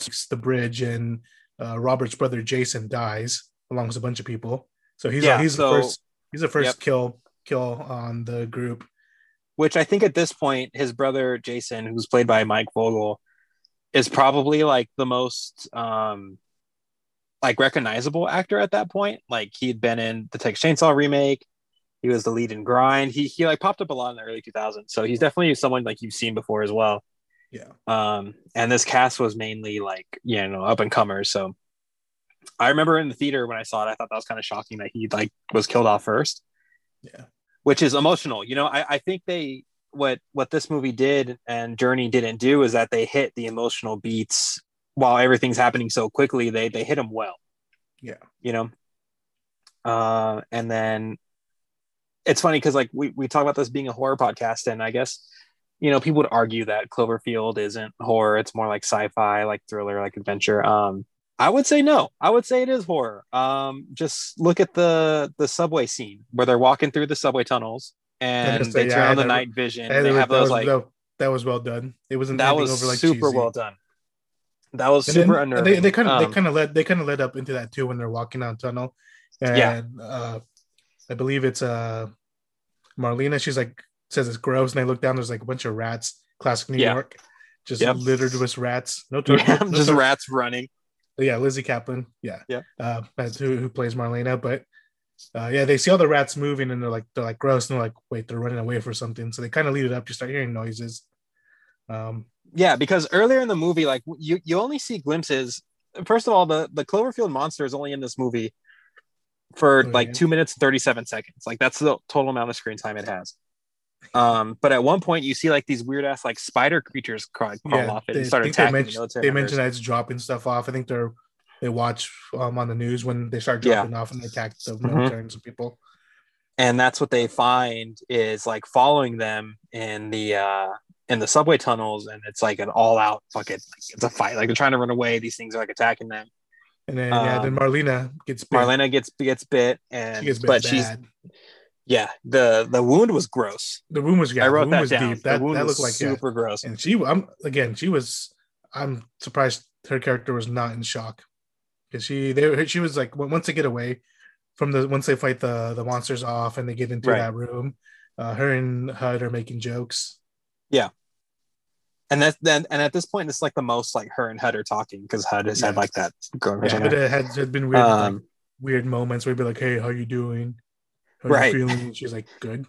takes the bridge and uh, Robert's brother Jason dies along with a bunch of people. So he's Yeah, he's so- the first he's the first Yep. kill kill on the group. Which I think at this point, his brother Jason, who's played by Mike Vogel, is probably like the most um like recognizable actor at that point. Like he'd been in the Texas Chainsaw remake. He was the lead in Grind. He he like popped up a lot in the early 2000s. So he's definitely someone like you've seen before as well. Yeah. Um, and this cast was mainly like you know up and comers. So I remember in the theater when I saw it, I thought that was kind of shocking that he like was killed off first, Yeah. Which is emotional. You know, I, I think they what what this movie did and Journey didn't do is that they hit the emotional beats while everything's happening so quickly. They they hit them well. Yeah. You know. Uh, and then it's funny because like we, we talk about this being a horror podcast and i guess you know people would argue that cloverfield isn't horror it's more like sci-fi like thriller like adventure um i would say no i would say it is horror um just look at the the subway scene where they're walking through the subway tunnels and say, they turn I on the never- night vision And they that have was- those that like was, that, that was well done. It wasn't that was over like super cheesy. well done that was And super then unnerving they, they kind of Um, they kind of led they kind of led up into that too when they're walking down tunnel, and Yeah. uh, I believe it's uh Marlena. She's like says it's gross, and they look down. There's like a bunch of rats. Classic New Yeah. York, just Yep. littered with rats. No, [LAUGHS] yeah, no just rats running yeah, Lizzy Caplan. Yeah, Yeah. Uh, who, who plays Marlena. But uh, yeah, they see all the rats moving, and they're like they're like gross, and they're like wait, they're running away for something. So they kind of lead it up. You start hearing noises. Um, yeah because earlier in the movie like you you only see glimpses first of all the the cloverfield monster is only in this movie for Oh, like yeah. two minutes and 37 seconds like that's the total amount of screen time it has um but at one point you see like these weird ass like spider creatures crawl, crawl yeah, off it they, and start they attacking the mentioned, military they mentioned that it's dropping stuff off. I think they're they watch um, on the news when they start Yeah. dropping off and they attack the Mhm. military and some people. and that's what they find is like following them in the uh in the subway tunnels and it's like an all out fucking it's a fight like they're trying to run away these things are like attacking them And then yeah, then Um, Marlena gets bit. marlena gets gets bit and she gets bit but bad. she's yeah the the wound was gross the wound was yeah, i wrote wound that was down deep. That the wound that was looked like yeah. super gross And she, I'm again, she was. I'm surprised her character was not in shock because she they she was like once they get away from the once they fight the the monsters off and they get into Right. that room, uh, her and Hud are making jokes. Yeah, and that's then and at this point it's like the most like her and hud are talking because hud has had like that going Yeah, but it had, had been weird, like, um weird moments where he'd be like, "Hey, how you doing? How Right. feeling?" She's like, "Good."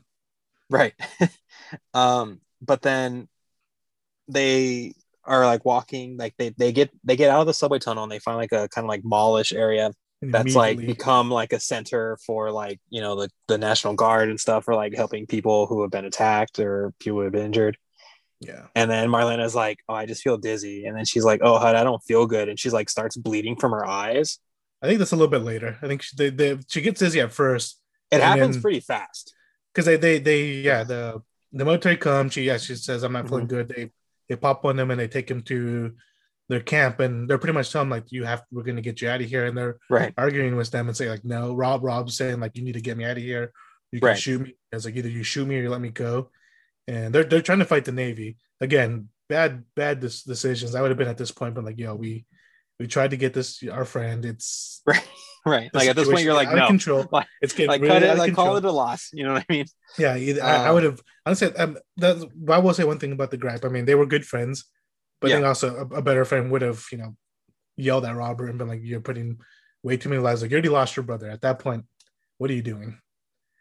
right [LAUGHS] um but then they are like walking like they they get they get out of the subway tunnel and they find like a kind of like mallish area that's like become like a center for like you know the the national guard and stuff for like helping people who have been attacked or people who have been injured yeah, and then marlena's like oh i just feel dizzy and then she's like oh hud i don't feel good and she's like starts bleeding from her eyes I think that's a little bit later. I think she, they, they, she gets dizzy at first it happens then- pretty fast because they, they they yeah the the military come. She yeah she says I'm not Mm-hmm. feeling good. They they pop on them and they take him to their camp and they're pretty much telling like you have we're gonna get you out of here and they're right arguing with them and say like no Rob Rob's saying like you need to get me out of here. You can Right. shoot me. It's like either you shoot me or you let me go. And they're they're trying to fight the Navy again. Bad bad dis- decisions. I would have been at this point, but like yo we we tried to get this our friend. It's [LAUGHS] right right. like at this point you're like out of no control. [LAUGHS] Like- It's getting like really cut it of like control. call it a loss you know what i mean Yeah, either, I, I Um, would have honestly. Um, that's, but I will say one thing about the gripe. I mean, they were good friends, but I think also a, a better friend would have, you know, yelled at Robert and been like, "You're putting way too many lives. Like you already lost your brother. At that point, what are you doing?"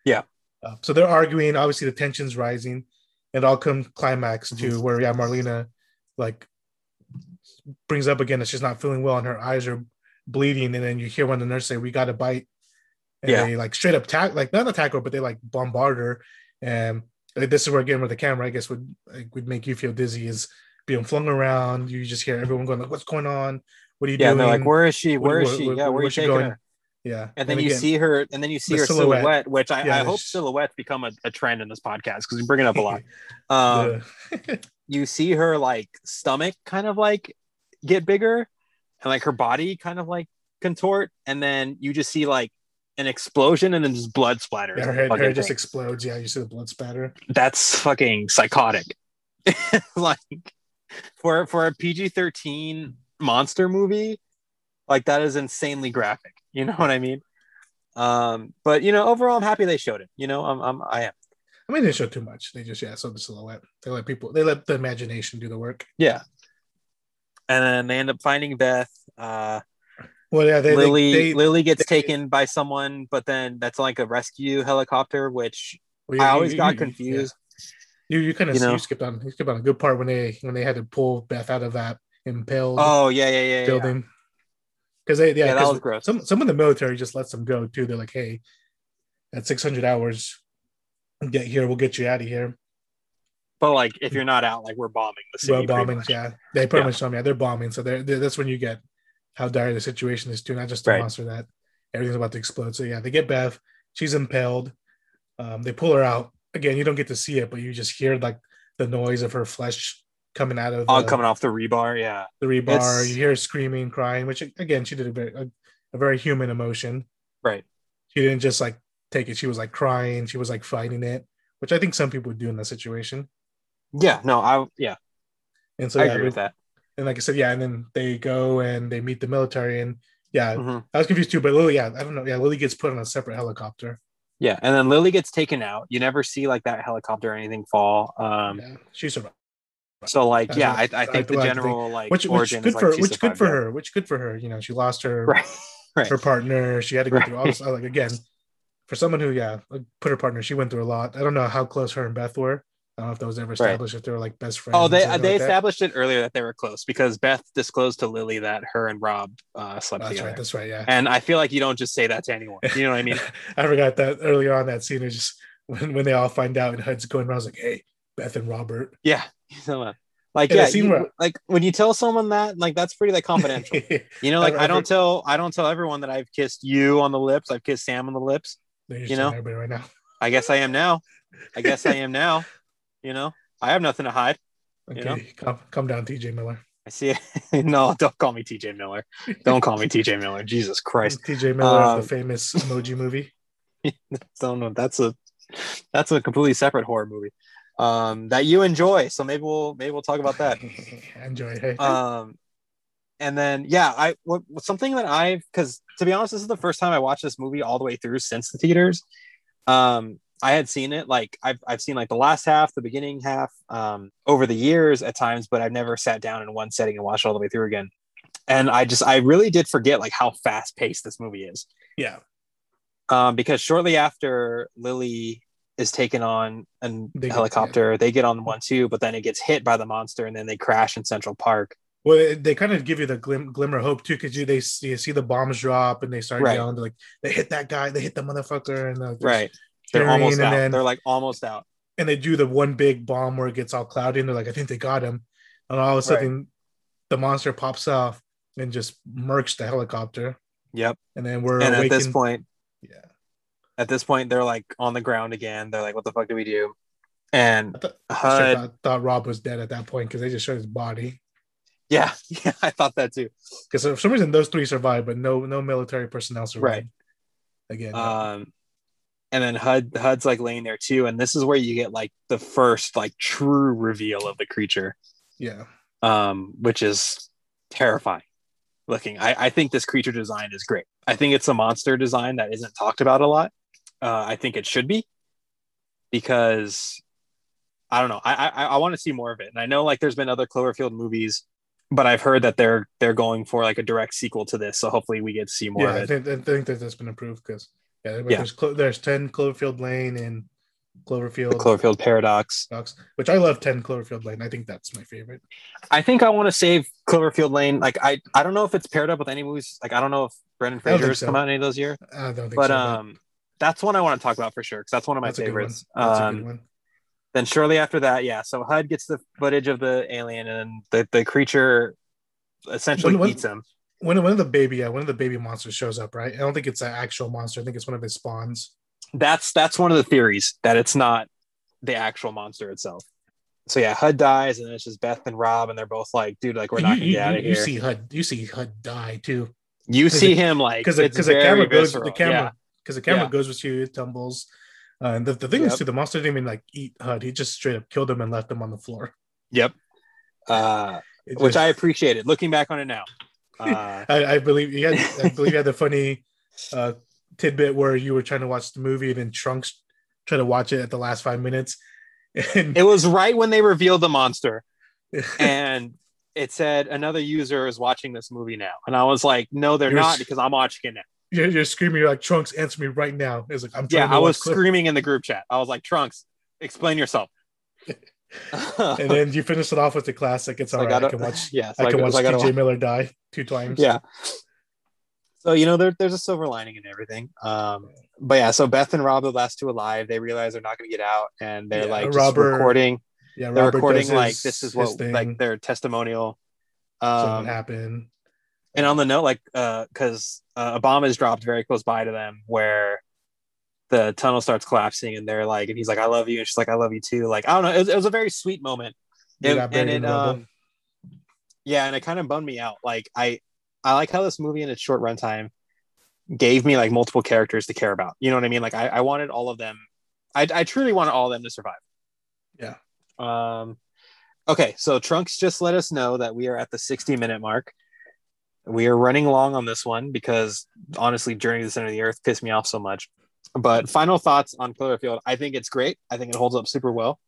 Yeah. Uh, so they're arguing. Obviously, the tension's rising. It all come climax Mm-hmm. to where yeah, Marlena like brings up again that she's not feeling well and her eyes are bleeding, and then you hear one of the nurse say, "We got a bite." And Yeah. they like straight up tack like not attack her, but they like bombard her. And like, this is where again where the camera I guess would like, would make you feel dizzy is being flung around. You just hear everyone going like, "What's going on? What are you yeah doing?" they're like where is she What- where is she where- yeah where are you where's she going? her Yeah, and then you again, see her, and then you see her silhouette. silhouette, which I, Yeah, I hope silhouettes become a, a trend in this podcast because we bring it up a lot. [LAUGHS] Um, [LAUGHS] you see her like stomach kind of like get bigger, and like her body kind of like contort, and then you just see like an explosion and then just blood splatters. yeah, her head, her just thing. explodes. Yeah, you see the blood spatter. That's fucking psychotic. [LAUGHS] like for for a PG thirteen monster movie, like that is insanely graphic. You know what I mean? Um, but you know, overall, I'm happy they showed it. You know, I'm, I'm I am. I mean, they show too much. They just yeah, so the silhouette. They let people. They let the imagination do the work. Yeah. And then they end up finding Beth. Uh, Well, yeah, they, they- Lily they, Lily gets they- taken by someone, but then that's like a rescue helicopter, which well, you- I always you- got you- confused. yeah. You you kind of You know? you skipped on you skipped on a good part when they when they had to pull Beth out of that impaled Oh yeah, yeah, yeah, yeah. building because they yeah, Yeah, that was gross. some some of the military just lets them go too. They're like, hey, at six hundred hours, get here, we'll get you out of here. But like, if you're not out, like we're bombing the city. Well, pretty bombing, much. yeah, they pretty Yeah. much told me yeah, they're bombing. So they're, they're- that's when you get how dire the situation is too, not just the Right. monster that everything's about to explode. So yeah, they get Beth, she's impaled. Um, they pull her out again. You don't get to see it, but you just hear like the noise of her flesh coming out of Oh, the, coming off the rebar, yeah. the rebar. It's- You hear her screaming, crying, which again she did a very a, a very human emotion. Right. She didn't just like take it. She was like crying. She was like fighting it, which I think some people would do in that situation. Yeah, no, I yeah, And so I yeah, agree with that. and like I said, yeah, and then they go and they meet the military, and yeah, Mhm. I was confused too. But Lily, yeah, I don't know, yeah, Lily gets put on a separate helicopter. Yeah, and then Lily gets taken out. You never see like that helicopter or anything fall. Um, yeah, she survived. so like, yeah, I, I think the like general like Which which origin good is like for she which good for her, which good for her. You know, she lost her [LAUGHS] Right, right. her partner. She had to go Right. through all this. Like again, for someone who yeah like, put her partner, she went through a lot. I don't know how close her and Beth were. I don't know if that was ever established. If they were like best friends. Oh, they or they like that. established it earlier that they were close because Beth disclosed to Lily that her and Rob uh, slept That's together. right. That's right. Yeah. And I feel like you don't just say that to anyone. You know what I mean? [LAUGHS] I forgot that earlier on that scene is just when, when they all find out and HUD's going around, I was like, hey, Beth and Robert. yeah. [LAUGHS] Uh, like And yeah, you- where- like when you tell someone that, like that's pretty like confidential. [LAUGHS] You know, like I- I I don't tell I don't tell everyone that I've kissed you on the lips. I've kissed Sam on the lips. You know? everybody right now. I guess I am now. I guess I am now. You know, I have nothing to hide. Okay, You know? come, come down, TJ Miller. I see it. [LAUGHS] no, don't call me TJ Miller. Don't call me TJ [LAUGHS] Miller. Jesus Christ. TJ Miller Um, of the famous emoji [LAUGHS] movie. Don't know. That's a that's a completely separate horror movie. Um, that you enjoy. So maybe we'll maybe we'll talk about that. Enjoy. Hey. um and then yeah i what, something that i've because to be honest this is the first time i watched this movie all the way through since the theaters um i had seen it like i've, I've seen like the last half the beginning half um over the years at times but i've never sat down in one setting and watched all the way through again. And i just i really did forget like how fast paced this movie is. Yeah. um because shortly after lily is taken on a They get- helicopter they get on one too but then it gets hit by the monster and then they crash in central park. Well, they kind of give you the glim- glimmer of hope too, because you they see, you see the bombs drop and they start Right. yelling, like they hit that guy, they hit the motherfucker, and uh, just right they're almost out then they're like almost out and they do the one big bomb where it gets all cloudy, and they're like, I think they got him, and all of a sudden the monster pops off and just murks the helicopter, Yep. and then we're and at this point, yeah. at this point, they're like on the ground again. They're like, "What the fuck do we do?" And I thought, I HUD, thought, thought Rob was dead at that point because they just showed his body. yeah, [LAUGHS] yeah, I thought that too. Because for some reason those three survived, but no no military personnel survived. Right. Again, Um, and then HUD, HUD's like laying there too, and this is where you get like the first like true reveal of the creature, yeah. um, which is terrifying looking. I, I think this creature design is great. I think it's a monster design that isn't talked about a lot. Uh, I think it should be because I don't know. I I, I want to see more of it, and I know like there's been other Cloverfield movies, but I've heard that they're they're going for like a direct sequel to this. So hopefully we get to see more yeah, of I think, I think that that's been approved because yeah, Yeah. there's there's ten Cloverfield Lane and Cloverfield, The Cloverfield Paradox. Which I love. Ten Cloverfield Lane. I think that's my favorite. I think I want to save Cloverfield Lane. Like I I don't know if it's paired up with any movies. Like I don't know if Brendan Fraser has so. come out any of those years. I don't think But so. um, that's one I want to talk about for sure because that's one of my that's a good one. favorites. Um, then shortly after that, yeah. So HUD gets the footage of the alien, and the the creature essentially When- when- eats him. When one of the baby, yeah, one of the baby monsters shows up, right? I don't think it's an actual monster. I think it's one of his spawns. That's that's one of the theories that it's not the actual monster itself. So yeah, Hud dies, and it's just Beth and Rob, and they're both like, "Dude, like we're not you, gonna you, get out you- of you here." see Hud, you see Hud die too, You see the- him like because because the camera goes, the camera, because the camera Yeah. goes with you, it tumbles. Uh, and the, the thing is, Yep. too, the monster didn't even like eat Hud. He just straight up killed him and left him on the floor. Yep. Uh, It which just- I appreciated. Looking back on it now, uh, [LAUGHS] I, I believe you had, I believe you had the funny uh, tidbit where you were trying to watch the movie and then Trunks tried to watch it at the last five minutes, [LAUGHS] and it was right when they revealed the monster, [LAUGHS] and it said another user is watching this movie now, and I was like, "No, they're You're not," because I'm watching it now. you're, you're screaming. You're like Trunks, answer me right now. It's like I'm trying Yeah, I was screaming in the group chat. I was like, "Trunks, explain yourself." [LAUGHS] and then you finish it off with the classic. It's all I right. I, gotta- can watch. [LAUGHS] Yeah, so I can got- watch so I TJ Miller die two times. yeah so you know there, there's a silver lining in everything um but yeah so beth and rob the last two alive they realize they're not going to get out and they're Yeah, like just Robert- recording yeah. they're Robert recording like his- this is what like their testimonial something um happened. and on the note like uh because uh, a bomb is dropped very close by to them where the tunnel starts collapsing and they're like and he's like i love you. And she's like i love you too. Like i don't know. It was, it was a very sweet moment. It- and it um yeah and it kind of bummed me out. Like i i like how this movie in its short runtime gave me like multiple characters to care about. You know what i mean? Like i, I wanted all of them. I, I truly wanted all of them to survive. Yeah. um okay so trunks just let us know that we are at the 60 minute mark. We are running long on this one because honestly journey to the center of the earth pissed me off so much but final thoughts on cloverfield i think it's great i think it holds up super well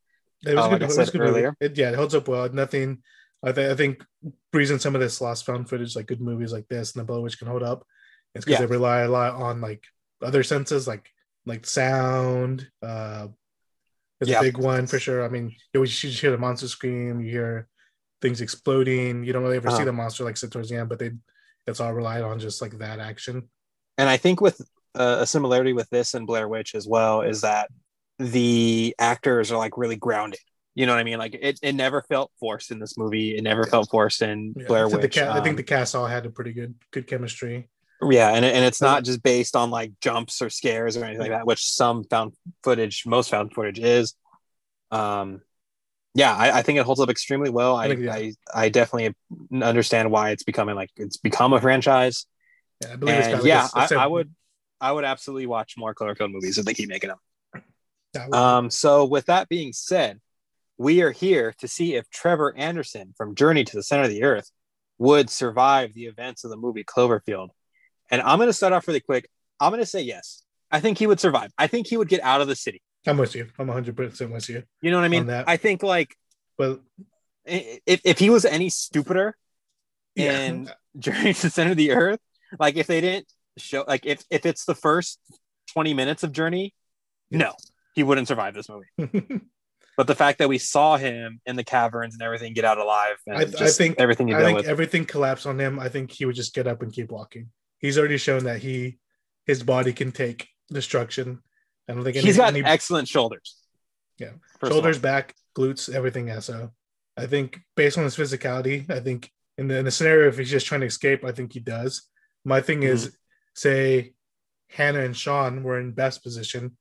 It was uh, good. like it was good earlier. It, yeah, it holds up well. Nothing. I, th- I think reason some of this lost found footage, like good movies like this and the Blair Witch can hold up, is because Yeah. they rely a lot on like other senses, like like sound. Uh, is Yeah. a big one for sure. I mean, you, always- you just hear the monster scream, you hear things exploding. You don't really ever see Uh-huh. the monster like sit towards the end, but they that's all relied on just like that action. and I think with a similarity with this and Blair Witch as well is that the actors are like really grounded. You know what I mean? Like it, it never felt forced in this movie. It never Yeah. felt forced in Yeah, Blair I think Witch. Ca- I think Um, the cast all had a pretty good good chemistry. yeah, and, and it's not just based on like jumps or scares or anything like that, which some found footage, most found footage is. Um, yeah, I, I think it holds up extremely well. I, I think, yeah. I, I definitely understand why it's becoming like it's become a franchise. Yeah, I believe it's And got like yeah, a- a I, I would, I would absolutely watch more Cloverfield movies if they keep making them. yeah, I would- Um, so with that being said, we are here to see if Trevor Anderson from Journey to the Center of the Earth would survive the events of the movie Cloverfield. And I'm going to start off really quick. I'm going to say yes. I think he would survive. I think he would get out of the city. I'm with you. I'm 100 percent with you. You know what I mean? I think like But if, if he was any stupider yeah, in Journey to the Center of the Earth, like if they didn't show, like if if it's the first 20 minutes of Journey, no, he wouldn't survive this movie. [LAUGHS] But the fact that we saw him in the caverns and everything get out alive, and I- I think- everything I think with. everything collapsed on him. I think he would just get up and keep walking. He's already shown that he his body can take destruction. I don't think any, He's got any excellent shoulders. Yeah. Shoulders, back, glutes, everything. Yeah. So I think based on his physicality, I think in the, in the scenario if he's just trying to escape, I think he does. My thing Mm-hmm. is, say Hannah and Sean were in best position,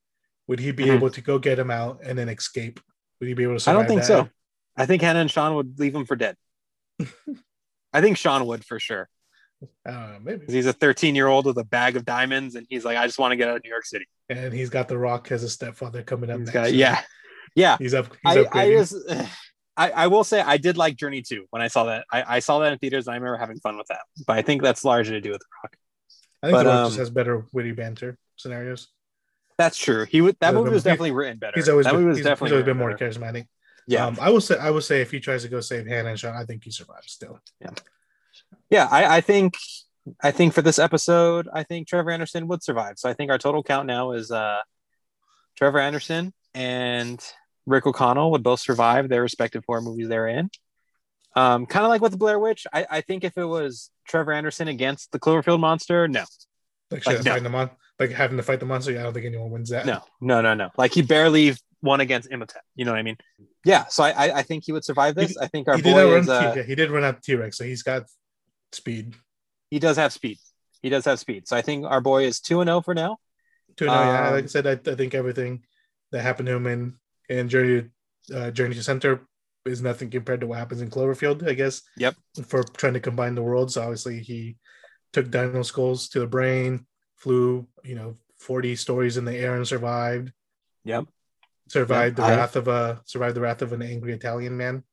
would he be Mhm. able to go get him out and then escape? Would he be able to I don't think that? so. I think Hannah and Sean would leave him for dead. [LAUGHS] I think Sean would for sure. I don't know, maybe. He's a 13 year old with a bag of diamonds, and he's like, I just want to get out of New York City. And he's got The Rock as a stepfather coming up He's next. got, yeah, yeah. He's up. He's I, I just, [SIGHS] I, I will say, I did like Journey 2 when I saw that. I, I saw that in theaters, and I remember having fun with that. But I think that's largely to do with The Rock. I think but, The Rock just um, has better witty banter scenarios. That's true. He would. That He's movie been- was definitely written better. He's always that been, movie was he's, definitely he's always been more better. charismatic. Yeah, Um, I will say I will say if he tries to go save Hannah and Sean, I think he survives still. yeah. I, I think, I think for this episode, I think Trevor Anderson would survive. So I think our total count now is uh, Trevor Anderson and Rick O'Connell would both survive their respective horror movies they're in. Um, kind of like with the Blair Witch. I, I think if it was Trevor Anderson against the Cloverfield monster, no, Like, Like, no. fighting them on, like having to fight the monster. Yeah, I don't think anyone wins that. no, no, no, no. Like he barely won against Imhotep. You know what I mean? Yeah. So I, I, I think he would survive this. I think our he boy is. Uh, yeah, he did run out T Rex, so he's got speed. he does have speed. He does have speed. So I think our boy is two and zero for now. Two and oh, yeah. Um, Like I said, I, I think everything that happened to him in in Journey uh, Journey to Center is nothing compared to what happens in Cloverfield. I guess. Yep. For trying to combine the worlds, obviously he took dino skulls to the brain, flew you know forty stories in the air and survived. Yep. Survived Yeah, the I- wrath of a survived the wrath of an angry Italian man.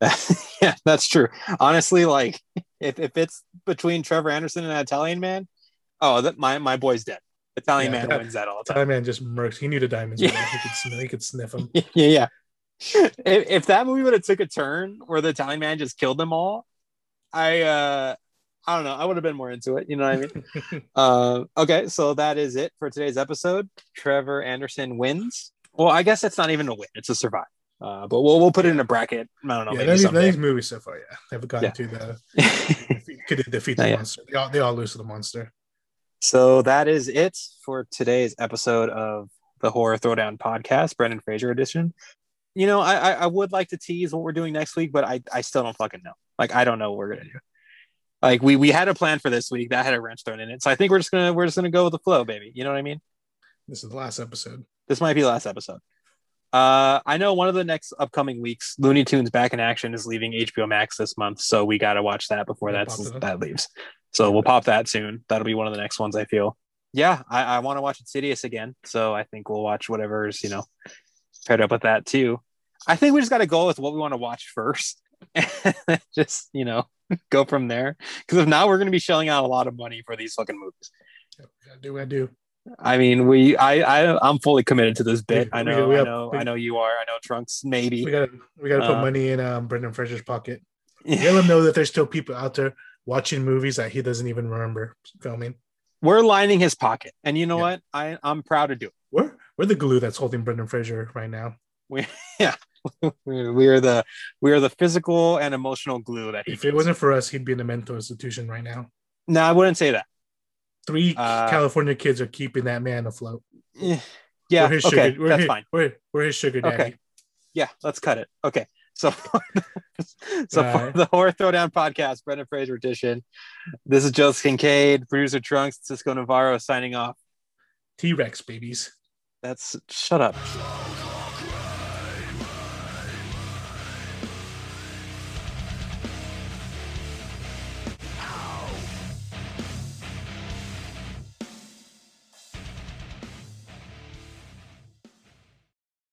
[LAUGHS] yeah, that's true. Honestly, like if, if it's between Trevor Anderson and an Italian man, oh, that my my boy's dead. Italian Yeah, man that- wins that all the time. Italian man just murks. He knew the diamonds. Yeah. He could smell. He could sniff them. [LAUGHS] yeah, yeah. If, if that movie would have took a turn where the Italian man just killed them all, I uh I don't know. I would have been more into it. You know what I mean? uh, [LAUGHS] okay, so that is it for today's episode. Trevor Anderson wins. Well, I guess it's not even a win; it's a survive. Uh, but we'll we'll put it in a bracket. I don't know. yeah, maybe these, none of someday. these movies so far, yeah, they haven't gotten Yeah. to the [LAUGHS] could defeat the monster. They all, they all lose to the monster. So that is it for today's episode of the Horror Throwdown podcast, Brendan Fraser edition. You know, I, I I would like to tease what we're doing next week, but I I still don't fucking know. Like I don't know what we're gonna do. Like we we had a plan for this week that had a wrench thrown in it, so I think we're just gonna we're just gonna go with the flow, baby. You know what I mean? This is the last episode. This might be the last episode. Uh, I know one of the next upcoming weeks, Looney Tunes Back in Action is leaving HBO Max this month, so we got to watch that before that's pop that leaves. So we'll pop that soon. That'll be one of the next ones I feel. Yeah, I, I want to watch Insidious again, so I think we'll watch whatever's you know paired up with that too. I think we just got to go with what we want to watch first, [LAUGHS] and just you know [LAUGHS] go from there. Because if not, we're going to be shelling out a lot of money for these fucking movies. We do I do. I mean, we, I, I, I'm fully committed to this bit. I know, we I have- know, we- I know you are. I know Trunks, maybe. We gotta we gotta put Uh, money in um, Brendan Fraser's pocket. [LAUGHS] Let him know that there's still people out there watching movies that he doesn't even remember filming. We're lining his pocket, and you know Yeah. what? I, I'm proud to do it. We're the glue that's holding Brendan Fraser right now. We, [LAUGHS] yeah, we are the, we are the physical and emotional glue that. If it wasn't for us, he'd be in a mental institution right now. No, I wouldn't say that. Three Uh, California kids are keeping that man afloat. Eh, Yeah, we're his okay, sugar, we're that's his, fine. We're, we're his sugar daddy. Okay. Yeah, let's cut it. Okay, so [LAUGHS] so for the Horror Throwdown podcast, Brendan Fraser edition. This is Joseph Kincaid, producer Trunks, Cisco Navarro signing off. T Rex babies. That's shut up.